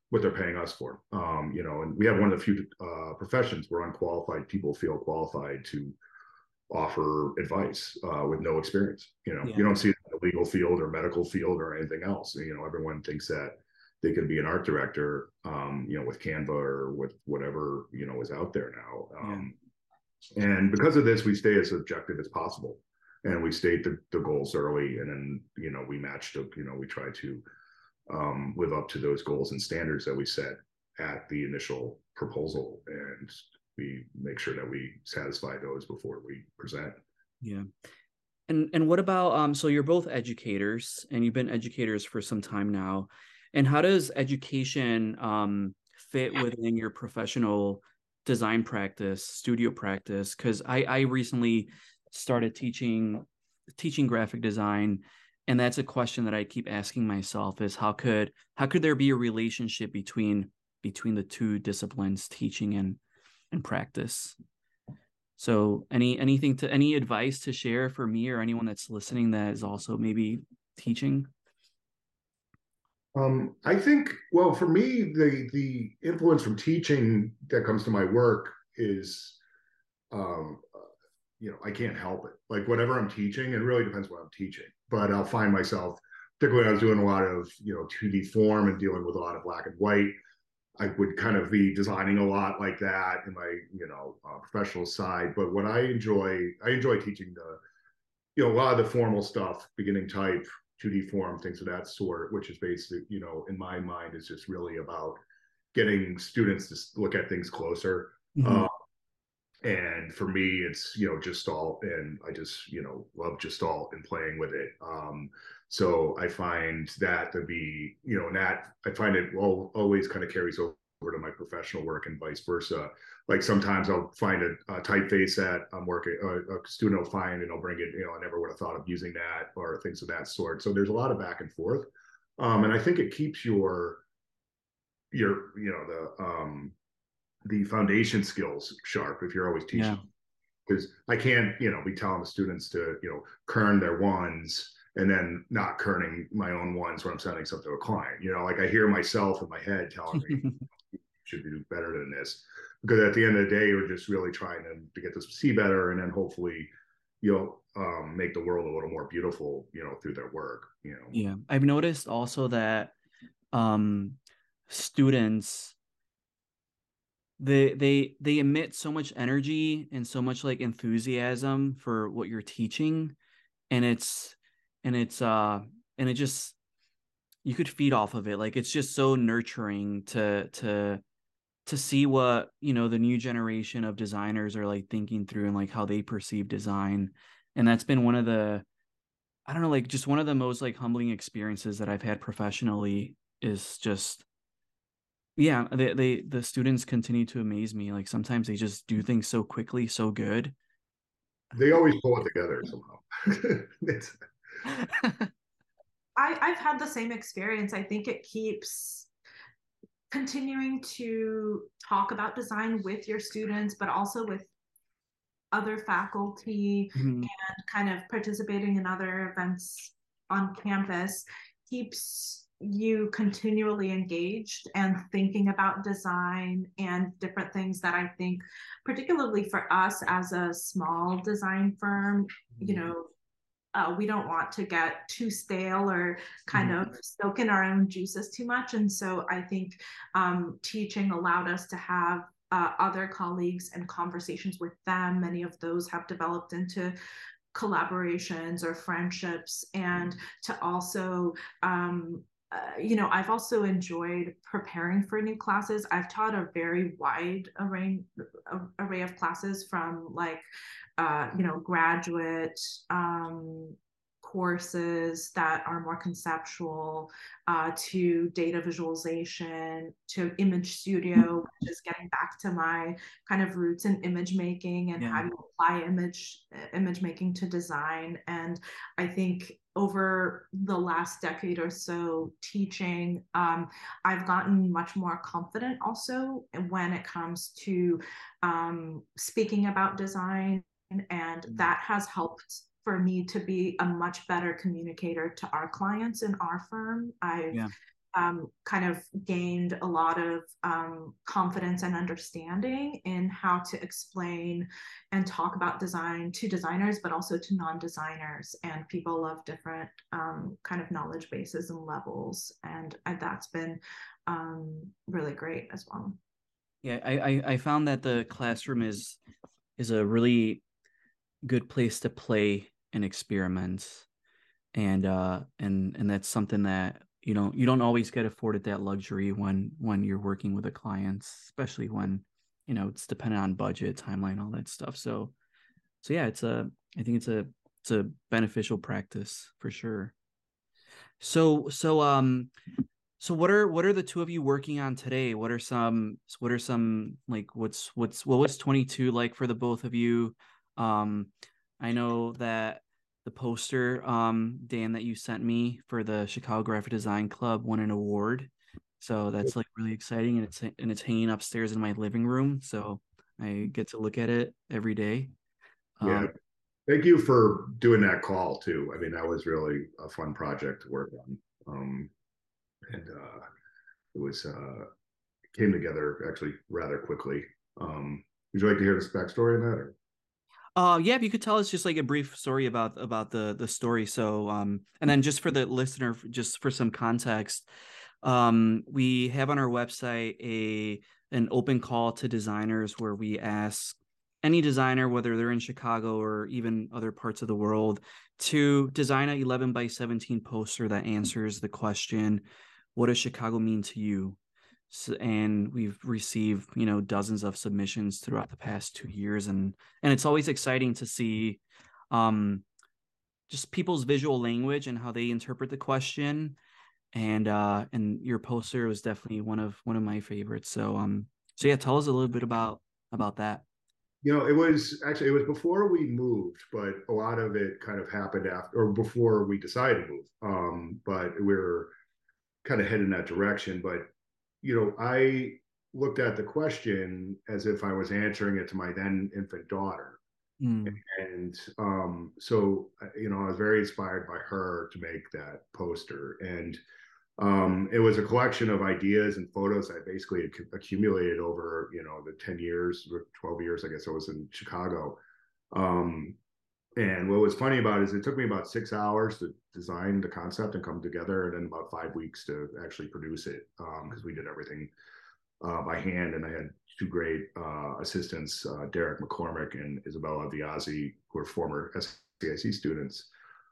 what they're paying us for. Um you know and we have one of the few uh professions where unqualified people feel qualified to offer advice uh with no experience. You know yeah. you don't see the legal field or medical field or anything else. You know everyone thinks that they could be an art director um you know with canva or with whatever you know is out there now. Um yeah and because of this, we stay as objective as possible. And we state the, the goals early and then, you know, we match the, you know, we try to um, live up to those goals and standards that we set at the initial proposal and we make sure that we satisfy those before we present. Yeah. And and what about um so you're both educators and you've been educators for some time now. And how does education um fit within your professional design practice, studio practice, because I, I recently started teaching teaching graphic design and that's a question that I keep asking myself is how could how could there be a relationship between between the two disciplines teaching and and practice? So any anything to any advice to share for me or anyone that's listening that is also maybe teaching? Um, I think, well, for me, the the influence from teaching that comes to my work is, um, you know, I can't help it. Like whatever I'm teaching, it really depends what I'm teaching. But I'll find myself, particularly when I was doing a lot of you know 2D form and dealing with a lot of black and white. I would kind of be designing a lot like that in my you know uh, professional side. But what I enjoy, I enjoy teaching the, you know, a lot of the formal stuff, beginning type, 2D form, things of that sort, which is basically, you know, in my mind, is just really about getting students to look at things closer. Mm-hmm. Uh, and for me it's you know just all and i just you know love just all and playing with it. Um so i find that to be you know and that i find it all, always kind of carries over to my professional work and vice versa. Like sometimes i'll find a, a typeface that i'm working a, a student will find and i'll bring it you know i never would have thought of using that or things of that sort. So there's a lot of back and forth. Um and i think it keeps your your you know the um the foundation skills sharp if you're always teaching because yeah. I can't, you know, be telling the students to, you know, kern their ones and then not kerning my own ones when I'm sending something to a client. You know, like I hear myself in my head telling me <laughs> should do better than this. Because at the end of the day, you're just really trying to, to get to see better and then hopefully you'll um, make the world a little more beautiful, you know, through their work, you know. Yeah. I've noticed also that um students they they they emit so much energy and so much like enthusiasm for what you're teaching and it's and it's uh and it just you could feed off of it like it's just so nurturing to to to see what you know the new generation of designers are like thinking through and like how they perceive design and that's been one of the i don't know like just one of the most like humbling experiences that i've had professionally is just yeah they, they the students continue to amaze me like sometimes they just do things so quickly so good they always pull it together somehow <laughs> I, I've had the same experience. I think it keeps continuing to talk about design with your students, but also with other faculty mm-hmm. and kind of participating in other events on campus keeps you continually engaged and thinking about design and different things that I think, particularly for us as a small design firm, you mm-hmm. know, uh, we don't want to get too stale or kind mm-hmm. of soak in our own juices too much. And so I think um, teaching allowed us to have uh, other colleagues and conversations with them. Many of those have developed into collaborations or friendships and to also um, uh, you know, I've also enjoyed preparing for new classes. I've taught a very wide array array of classes from like, uh, you know, graduate um, courses that are more conceptual uh, to data visualization to image studio which is getting back to my kind of roots in image making and yeah. how do you apply image image making to design and i think over the last decade or so teaching um, i've gotten much more confident also when it comes to um, speaking about design and mm. that has helped for me to be a much better communicator to our clients in our firm. I've yeah. um, kind of gained a lot of um, confidence and understanding in how to explain and talk about design to designers, but also to non-designers and people of different um, kind of knowledge bases and levels. And, and that's been um, really great as well. Yeah, I, I I found that the classroom is is a really good place to play and experiments. And uh and and that's something that you know you don't always get afforded that luxury when when you're working with a client especially when you know it's dependent on budget timeline all that stuff. So so yeah it's a i think it's a it's a beneficial practice for sure. So so um so what are what are the two of you working on today? What are some what are some like what's what's what was 22 like for the both of you? Um I know that the poster, um, Dan, that you sent me for the Chicago Graphic Design Club won an award. So that's like really exciting, and it's and it's hanging upstairs in my living room. So I get to look at it every day. Yeah. Um, Thank you for doing that call too. I mean, that was really a fun project to work on. Um, and uh, it was uh, came together actually rather quickly. Um, would you like to hear the backstory on that? Or? Uh, yeah, if you could tell us just like a brief story about about the the story. So, um, and then just for the listener, just for some context, um, we have on our website a an open call to designers where we ask any designer, whether they're in Chicago or even other parts of the world, to design an 11 by 17 poster that answers the question, "What does Chicago mean to you?" And we've received you know dozens of submissions throughout the past two years, and and it's always exciting to see um, just people's visual language and how they interpret the question. And uh, and your poster was definitely one of one of my favorites. So um, so yeah, tell us a little bit about about that. You know, it was actually it was before we moved, but a lot of it kind of happened after or before we decided to move. Um, but we are kind of heading that direction. But you know, I looked at the question as if I was answering it to my then infant daughter. Mm. And um, so, you know, I was very inspired by her to make that poster. And um, it was a collection of ideas and photos I basically accumulated over, you know, the 10 years, 12 years, I guess I was in Chicago. Um, and what was funny about it is it took me about six hours to design the concept and come together, and then about five weeks to actually produce it because um, we did everything uh, by hand. And I had two great uh, assistants, uh, Derek McCormick and Isabella Viazzi, who are former SAIC students.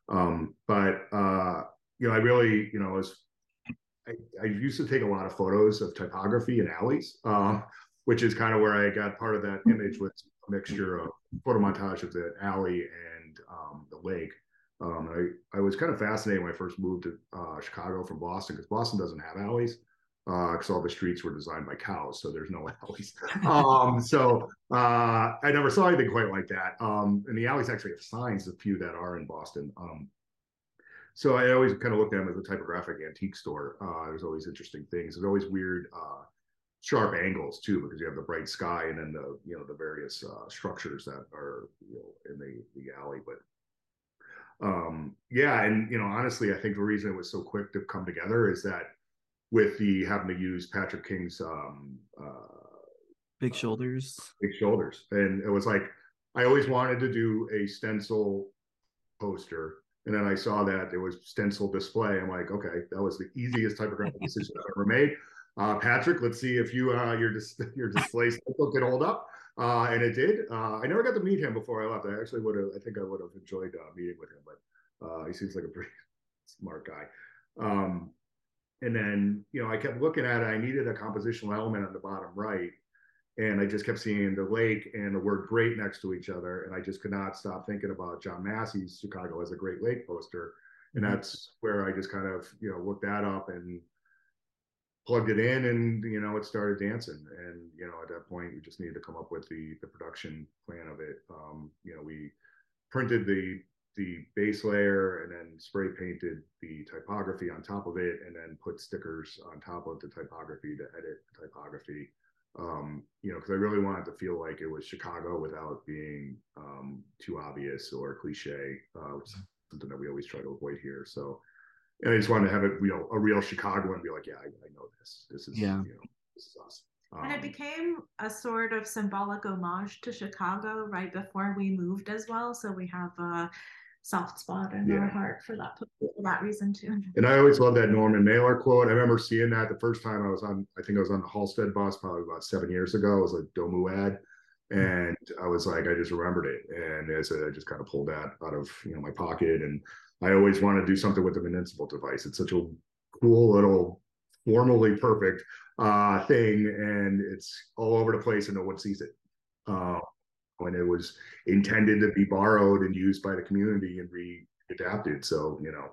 Um, but uh, you know, I really, you know, was I, I, used to take a lot of photos of typography in alleys, <laughs> uh, which is kind of where I got part of that image with a mixture of photo montage of the alley and um, the lake. Um, I, I was kind of fascinated when I first moved to uh, Chicago from Boston because Boston doesn't have alleys because uh, all the streets were designed by cows, so there's no <laughs> alleys. um, so uh, I never saw anything quite like that. Um, and the alleys actually have signs, a few that are in Boston. Um, so I always kind of looked at them as a typographic antique store. Uh, there's always interesting things. There's always weird, uh, sharp angles too, because you have the bright sky and then the you know the various uh, structures that are you know in the the alley. But um, yeah, and you know honestly, I think the reason it was so quick to come together is that with the having to use Patric King's um, uh, big shoulders, big shoulders, and it was like I always wanted to do a stencil poster and then I saw that it was stencil display. I'm like, okay, that was the easiest typographic <laughs> decision I've ever made. Uh, Patric, let's see if you uh, your dis- <laughs> your display stencil could hold up. Uh, and it did. Uh, I never got to meet him before I left. I actually would have. I think I would have enjoyed uh, meeting with him, but uh, he seems like a pretty <laughs> smart guy. Um, and then you know, I kept looking at it. I needed a compositional element on the bottom right, and I just kept seeing the lake and the word great next to each other. And I just could not stop thinking about John Massey's Chicago as a Great Lake poster. And mm-hmm. that's where I just kind of, you know, looked that up and plugged it in and, you know, it started dancing. And, you know, at that point, we just needed to come up with the, the production plan of it. Um, you know, we printed the, the base layer and then spray painted the typography on top of it and then put stickers on top of the typography to edit the typography um, you know, because I really wanted to feel like it was Chicago without being um, too obvious or cliche, uh, which is something that we always try to avoid here. So, and I just wanted to have it, you know, a real Chicago and be like, yeah, I, I know this. This is, yeah. you know, this is awesome. Um, and it um, became a sort of symbolic homage to Chicago right before we moved as well. So we have a soft spot in yeah. our heart for that for that reason too. And I always love that Norman Mailer quote. I remember seeing that the first time I was on. I think I was on the Halsted bus probably about seven years ago. It was a Domu ad, and I was like, I just remembered it, and as I just kind of pulled that out of you know my pocket. And I always want to do something with the municipal device. It's such a cool little formally perfect uh, thing, and it's all over the place, and no one sees it. Uh, when it was intended to be borrowed and used by the community and readapted. So, you know,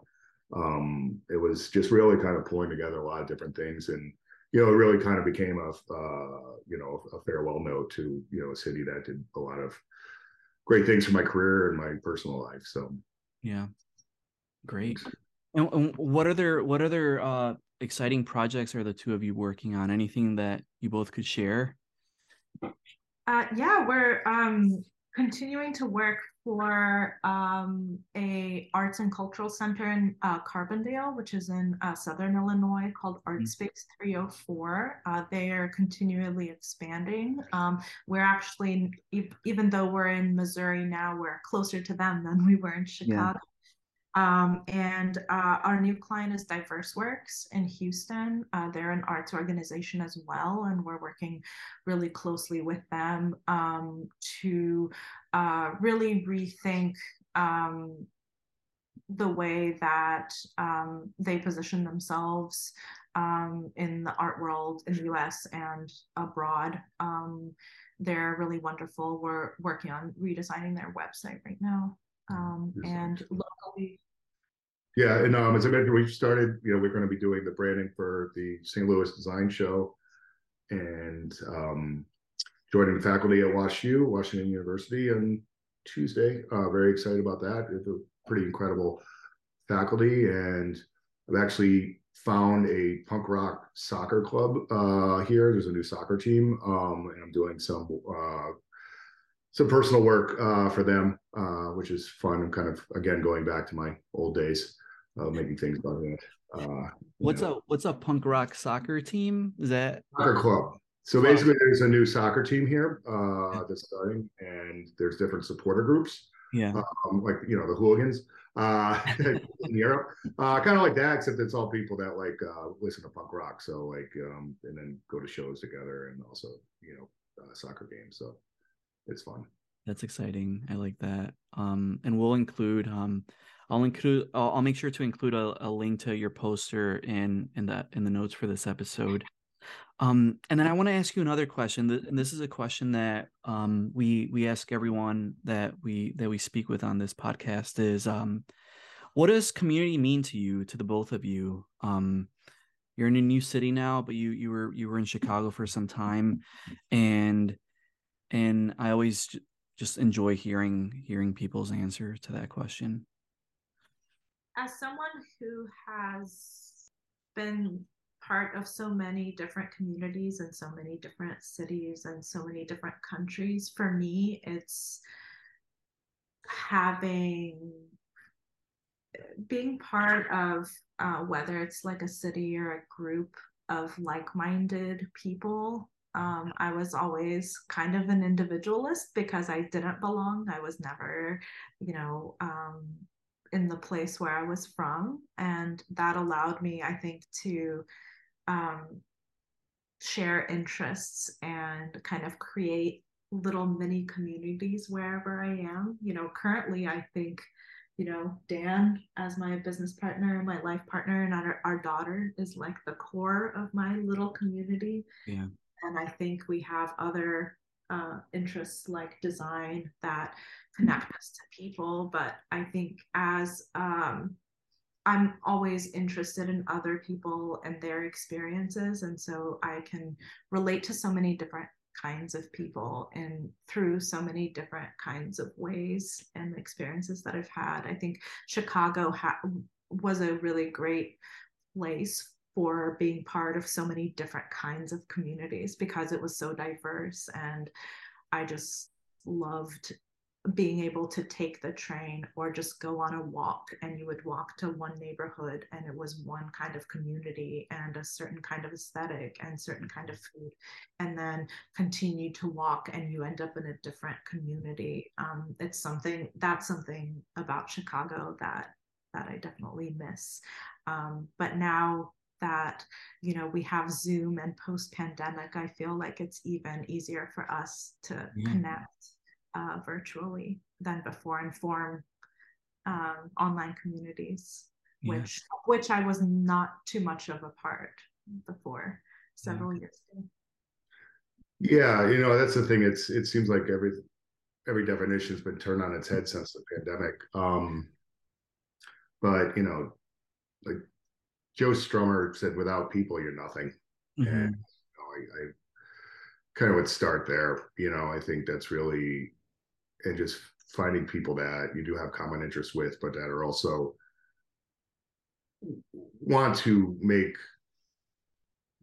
um, it was just really kind of pulling together a lot of different things. And, you know, it really kind of became a, uh, you know, a farewell note to, you know, a city that did a lot of great things for my career and my personal life. So, yeah, great. And, and what other, what other, uh, exciting projects are the two of you working on? Anything that you both could share? Uh, yeah, we're um, continuing to work for um, a arts and cultural center in uh, Carbondale, which is in uh, Southern Illinois, called Art mm-hmm. Space 304. Uh, they are continually expanding. Um, we're actually, even though we're in Missouri now, we're closer to them than we were in Chicago. Um, and uh, our new client is DiverseWorks in Houston. Uh, they're an arts organization as well, and we're working really closely with them um, to uh, really rethink um, the way that um, they position themselves um, in the art world in the US and abroad. Um, they're really wonderful. We're working on redesigning their website right now. Um, and locally. Yeah, and um, as I mentioned, we've started, you know, we're going to be doing the branding for the St. Louis Design Show and um, joining the faculty at WashU, Washington University on Tuesday. Uh, very excited about that. It's a pretty incredible faculty and I've actually found a punk rock soccer club uh, here. There's a new soccer team, um, and I'm doing some uh, some personal work uh, for them, uh, which is fun. I'm kind of again going back to my old days, of making things about that. Uh, what's know. a what's a punk rock soccer team? Is that soccer club? So club. basically, there's a new soccer team here uh, that's starting, and there's different supporter groups. Yeah, um, like you know the hooligans uh, <laughs> in Europe. Uh, kind of like that, except it's all people that like uh, listen to punk rock. So like, um, and then go to shows together and also you know uh, soccer games. So it's fun. That's exciting. I like that. Um, and we'll include um, I'll include I'll, I'll make sure to include a, a link to your poster in in that in the notes for this episode. Um, and then I want to ask you another question. And this is a question that um, we we ask everyone that we that we speak with on this podcast is um, what does community mean to you, to the both of you? Um, you're in a new city now, but you you were you were in Chicago for some time, and and I always just enjoy hearing hearing people's answer to that question. As someone who has been part of so many different communities and so many different cities and so many different countries. For me, it's having being part of uh, whether it's like a city or a group of like-minded people um, i was always kind of an individualist because i didn't belong i was never you know um, in the place where i was from and that allowed me i think to um, share interests and kind of create little mini communities wherever I am. You know, currently, I think, you know, Dan as my business partner, my life partner, and our, our daughter is like the core of my little community. Yeah. And I think we have other uh, interests like design that connect us to people. But I think as um, I'm always interested in other people and their experiences. And so I can relate to so many different kinds of people and through so many different kinds of ways and experiences that I've had. I think Chicago ha- was a really great place for being part of so many different kinds of communities because it was so diverse. And I just loved being able to take the train or just go on a walk and you would walk to one neighborhood and it was one kind of community and a certain kind of aesthetic and certain kind of food and then continue to walk and you end up in a different community um, it's something that's something about chicago that that i definitely miss um, but now that you know we have zoom and post pandemic i feel like it's even easier for us to yeah. connect uh, virtually than before and form um, online communities, yeah. which which I was not too much of a part before several yeah. years ago. Yeah, you know that's the thing. It's it seems like every every definition has been turned on its head since the pandemic. Um, but you know, like Joe Strummer said, "Without people, you're nothing." Mm-hmm. And you know, I, I kind of would start there. You know, I think that's really and just finding people that you do have common interests with, but that are also want to make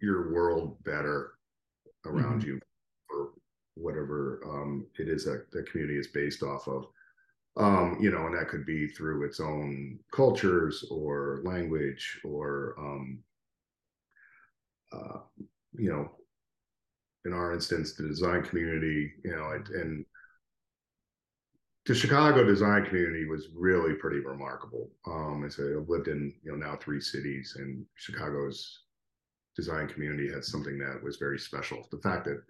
your world better around mm-hmm. you for whatever um, it is that the community is based off of. Um, you know, and that could be through its own cultures or language or, um, uh, you know, in our instance, the design community, you know, and, and the Chicago design community was really pretty remarkable. Um, I've lived in you know now three cities, and Chicago's design community had something that was very special. The fact that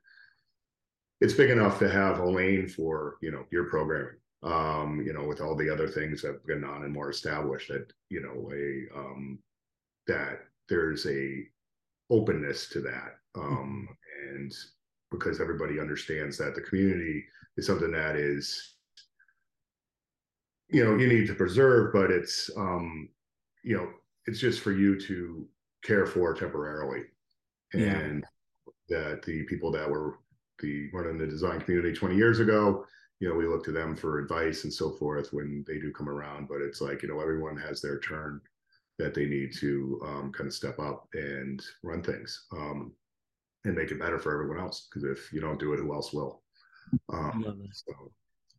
it's big enough to have a lane for you know your programming, um, you know, with all the other things that have been on and more established that, you know, a um that there's a openness to that. Um and because everybody understands that the community is something that is you know you need to preserve but it's um you know it's just for you to care for temporarily and yeah. that the people that were the running the design community 20 years ago you know we look to them for advice and so forth when they do come around but it's like you know everyone has their turn that they need to um, kind of step up and run things um, and make it better for everyone else because if you don't do it who else will um, so,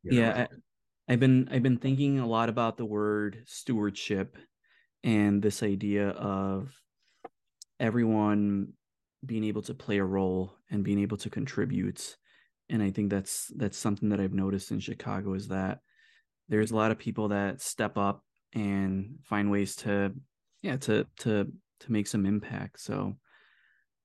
yeah know. I, i've been i've been thinking a lot about the word stewardship and this idea of everyone being able to play a role and being able to contribute and i think that's that's something that i've noticed in chicago is that there's a lot of people that step up and find ways to yeah to to to make some impact. So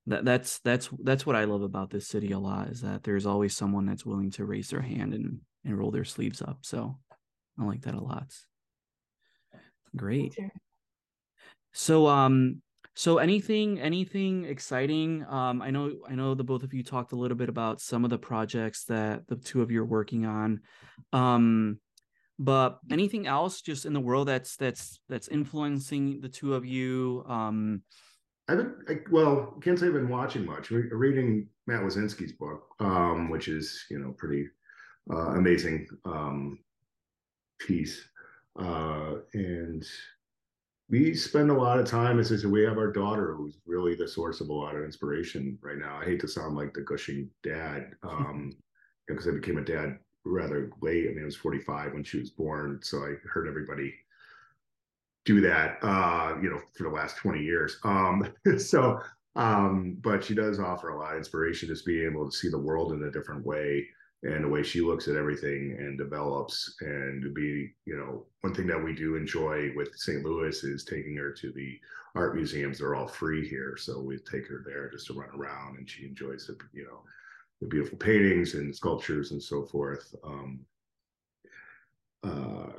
that that's that's that's what i love about this city a lot is that there's always someone that's willing to raise their hand and and roll their sleeves up. So i like that a lot. Great. so um so anything anything exciting? Um, I know I know the both of you talked a little bit about some of the projects that the two of you are working on. Um, but anything else just in the world that's that's that's influencing the two of you? Um, I've been I, well, can't say I've been watching much. Re- reading Matt Wizinsky's book, um, which is you know pretty uh, amazing um, piece, uh, and we spend a lot of time as we have our daughter who's really the source of a lot of inspiration right now. I hate to sound like the gushing dad, um, <laughs> because I became a dad rather late. I mean, I was 45 when she was born, so I heard everybody do that, uh, you know, for the last 20 years. Um, <laughs> so, um, but she does offer a lot of inspiration, just being able to see the world in a different way and the way she looks at everything and develops and be you know one thing that we do enjoy with st louis is taking her to the art museums. They're all free here so we take her there just to run around and she enjoys the you know the beautiful paintings and sculptures and so forth. Um uh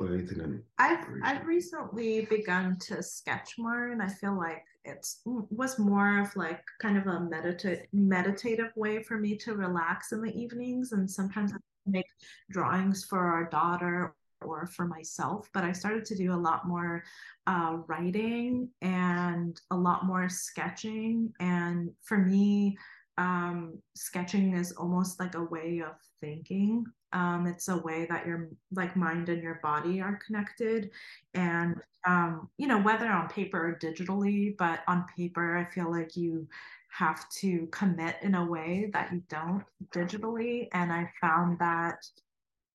anything I'm I've I've recently begun to sketch more, and I feel like it's was more of like kind of a medita- meditative way for me to relax in the evenings, and sometimes I make drawings for our daughter or for myself. But I started to do a lot more uh, writing and a lot more sketching, and for me, um, sketching is almost like a way of thinking um, it's a way that your like mind and your body are connected. And um, you know whether on paper or digitally but on paper i feel like you have to commit in a way that you don't digitally. And i found that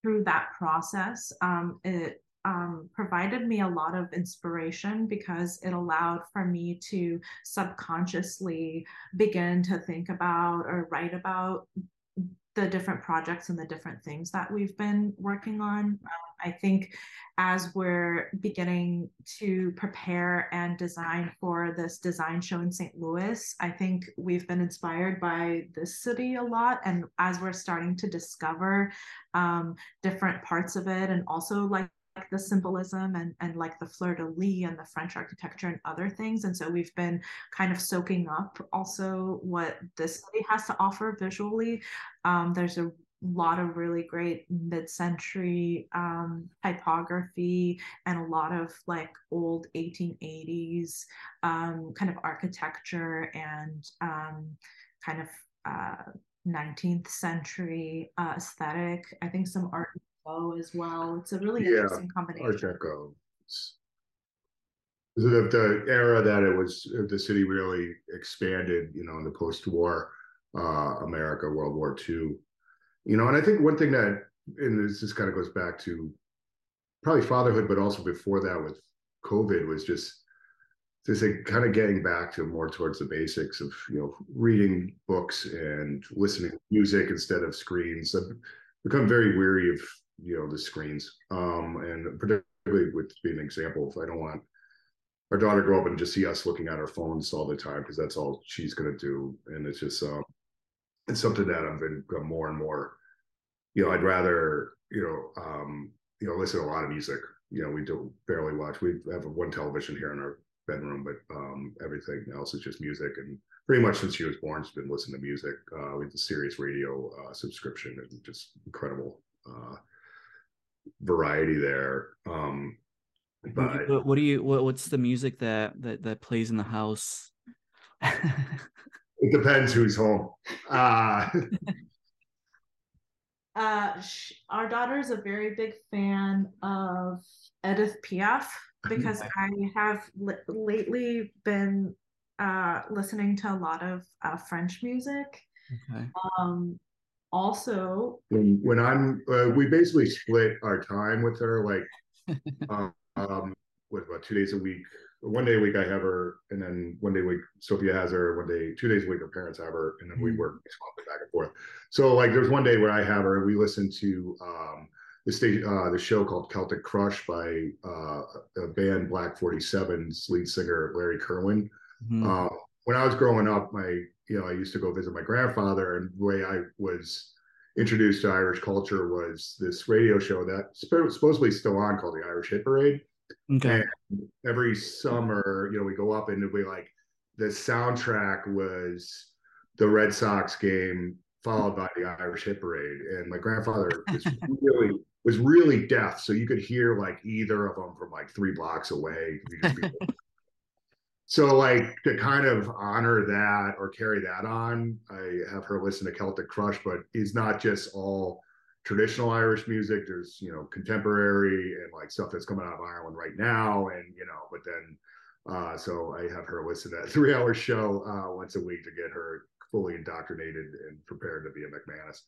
through that process um, it um, provided me a lot of inspiration because it allowed for me to subconsciously begin to think about or write about the different projects and the different things that we've been working on. Um, I think as we're beginning to prepare and design for this design show in St. Louis, I think we've been inspired by this city a lot. And as we're starting to discover um, different parts of it and also like the symbolism and, and like the fleur de lis and the French architecture and other things. And so we've been kind of soaking up also what this city has to offer visually. Um, there's a lot of really great mid-century um, typography and a lot of like old 1880s um, kind of architecture and um, kind of uh, 19th century uh, aesthetic. I think some art as well. It's a really yeah, interesting combination. Art Deco. The, the era that it was the city really expanded, you know, in the post-war uh, America, World War II. You know, and I think one thing that, and this just kind of goes back to probably fatherhood, but also before that with COVID was just just like kind of getting back to more towards the basics of you know reading books and listening to music instead of screens. I've become very weary of you know the screens um and particularly with being an example if i don't want our daughter grow up and just see us looking at our phones all the time because that's all she's going to do and it's just um it's something that i've been more and more you know, I'd rather, you know, um, you know, listen to a lot of music. You know, we do barely watch. We have one television here in our bedroom, but um, everything else is just music. And pretty much since she was born, she's been listening to music uh, with the Sirius Radio uh, subscription and just incredible uh, variety there. Um, but what, what do you what, what's the music that that that plays in the house? it depends who's home. Uh, <laughs> uh, sh- our daughter is a very big fan of Edith Piaf because I have li- lately been uh, listening to a lot of uh, French music. Okay. Um, also, when when I'm, uh, we basically split our time with her, like, <laughs> um, um, what about two days a week? One day a week I have her, and then one day a week Sofya has her. One day, two days a week her parents have her, and then we Mhm. work back and forth. So like, there's one day where I have her. and We listen to um, the stage, uh, the show called Celtic Crush by uh, a band Black 47's lead singer Larry Kirwan. Mhm. Uh, when I was growing up, my you know I used to go visit my grandfather, and the way I was introduced to Irish culture was this radio show that supposedly still on called the Irish Hit Parade. okay. And every summer, you know, we go up and be like the soundtrack was the Red Sox game followed by the Irish Hit Parade, and my grandfather was <laughs> really was really deaf, so you could hear like either of them from like three blocks away. <laughs> So like to kind of honor that or carry that on, I have her listen to Celtic Crush, but it's not just all traditional Irish music. There's you know contemporary and like stuff that's coming out of Ireland right now, and you know, but then uh, so I have her listen to that <laughs> three hour show uh, once a week to get her fully indoctrinated and prepared to be a McManus.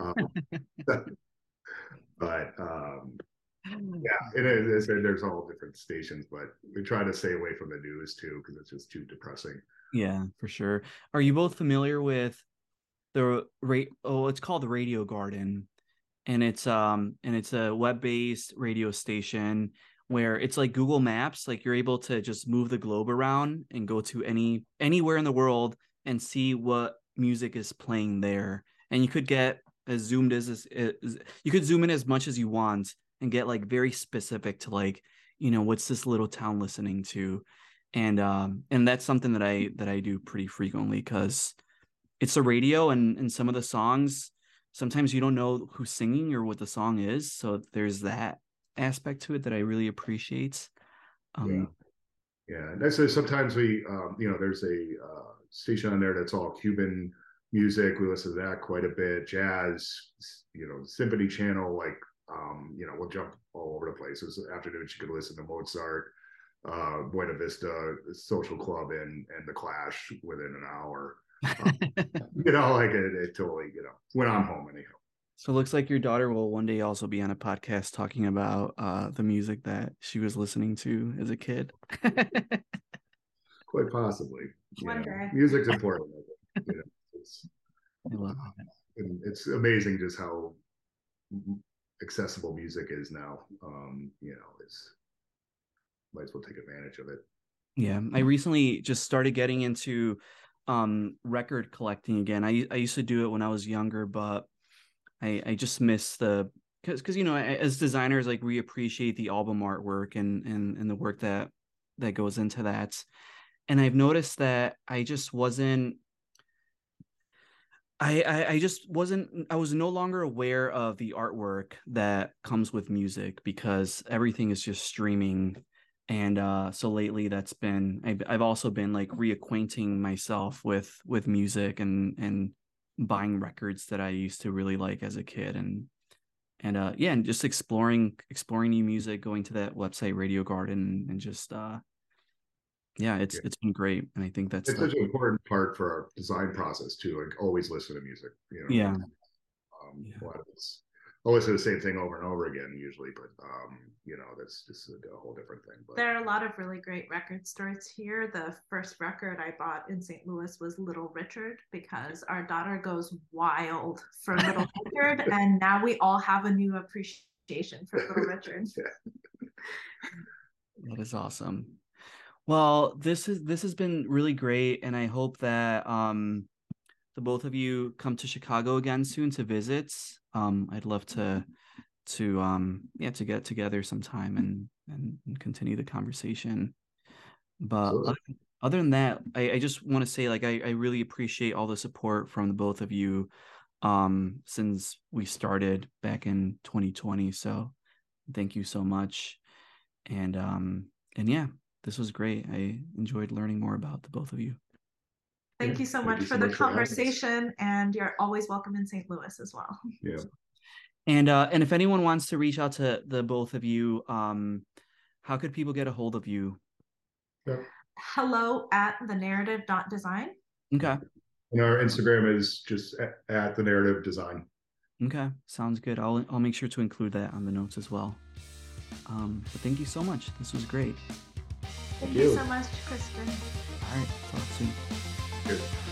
Um, <laughs> but um, yeah, it is. There's all different stations, but we try to stay away from the news too because it's just too depressing. Yeah, for sure. Are you both familiar with the rate? Oh, it's called the Radio Garden, and it's um and it's a web-based radio station where it's like Google Maps. Like you're able to just move the globe around and go to any anywhere in the world and see what music is playing there. And you could get as zoomed as, as, as you could zoom in as much as you want and get like very specific to like you know what's this little town listening to and um and that's something that i that i do pretty frequently because it's the radio and and some of the songs sometimes you don't know who's singing or what the song is so there's that aspect to it that i really appreciate um Yeah, and that's so sometimes we, um, you know, there's a uh, station on there that's all Cuban music. We listen to that quite a bit. Jazz, you know, symphony channel, like, um, you know, we'll jump all over the place. This afternoon, she could listen to Mozart, uh, Buena Vista Social Club, and and the Clash within an hour. Um, <laughs> you know, like it, it totally, you know, when I'm home anyhow. so it looks like your daughter will one day also be on a podcast talking about uh the music that she was listening to as a kid <laughs> Quite possibly. One Yeah. day. Music's important. I think, you know, it's, <laughs> I love it. and it's amazing just how accessible music is now. Um, you know, is might as well take advantage of it. Yeah, I recently just started getting into um record collecting again. I I used to do it when I was younger, but I I just miss the because because you know as designers like we appreciate the album artwork and and and the work that that goes into that. And I've noticed that I just wasn't I, I I just wasn't I was no longer aware of the artwork that comes with music because everything is just streaming and uh so lately that's been I've, I've also been like reacquainting myself with with music and and buying records that I used to really like as a kid and and uh yeah and just exploring exploring new music going to that website Radio Garden and just uh yeah it's Yeah. it's been great and I think that's It's the- such an important part for our design process too. Like always listen to music. You know. Yeah. Um, Yeah. A lot of it's I'll listen to the same thing over and over again usually, but um, you know, that's just a, a whole different thing. But There are a lot of really great record stores here. The first record I bought in St. Louis was Little Richard because our daughter goes wild for <laughs> Little Richard, and now we all have a new appreciation for Little Richard. <laughs> That is awesome. Well, this is this has been really great, and I hope that um the both of you come to Chicago again soon to visit, um, I'd love to to um yeah to get together sometime and and, and continue the conversation. But other, other, than that, I, I just want to say like I, I really appreciate all the support from the both of you um since we started back in 2020. So thank you so much. And um and yeah, this was great. I enjoyed learning more about the both of you. Thank you so much for so the much conversation, for and you're always welcome in St. Louis as well. Yeah. <laughs> And uh, and if anyone wants to reach out to the both of you, um, how could people get a hold of you? Yeah. Hello at the narrative dot design. Okay. And our Instagram is just at, at the narrative design. Okay, sounds good. I'll I'll make sure to include that on the notes as well. Um, but thank you so much. This was great. Thank, thank you. you so much, Christian. All right, talk soon. Good.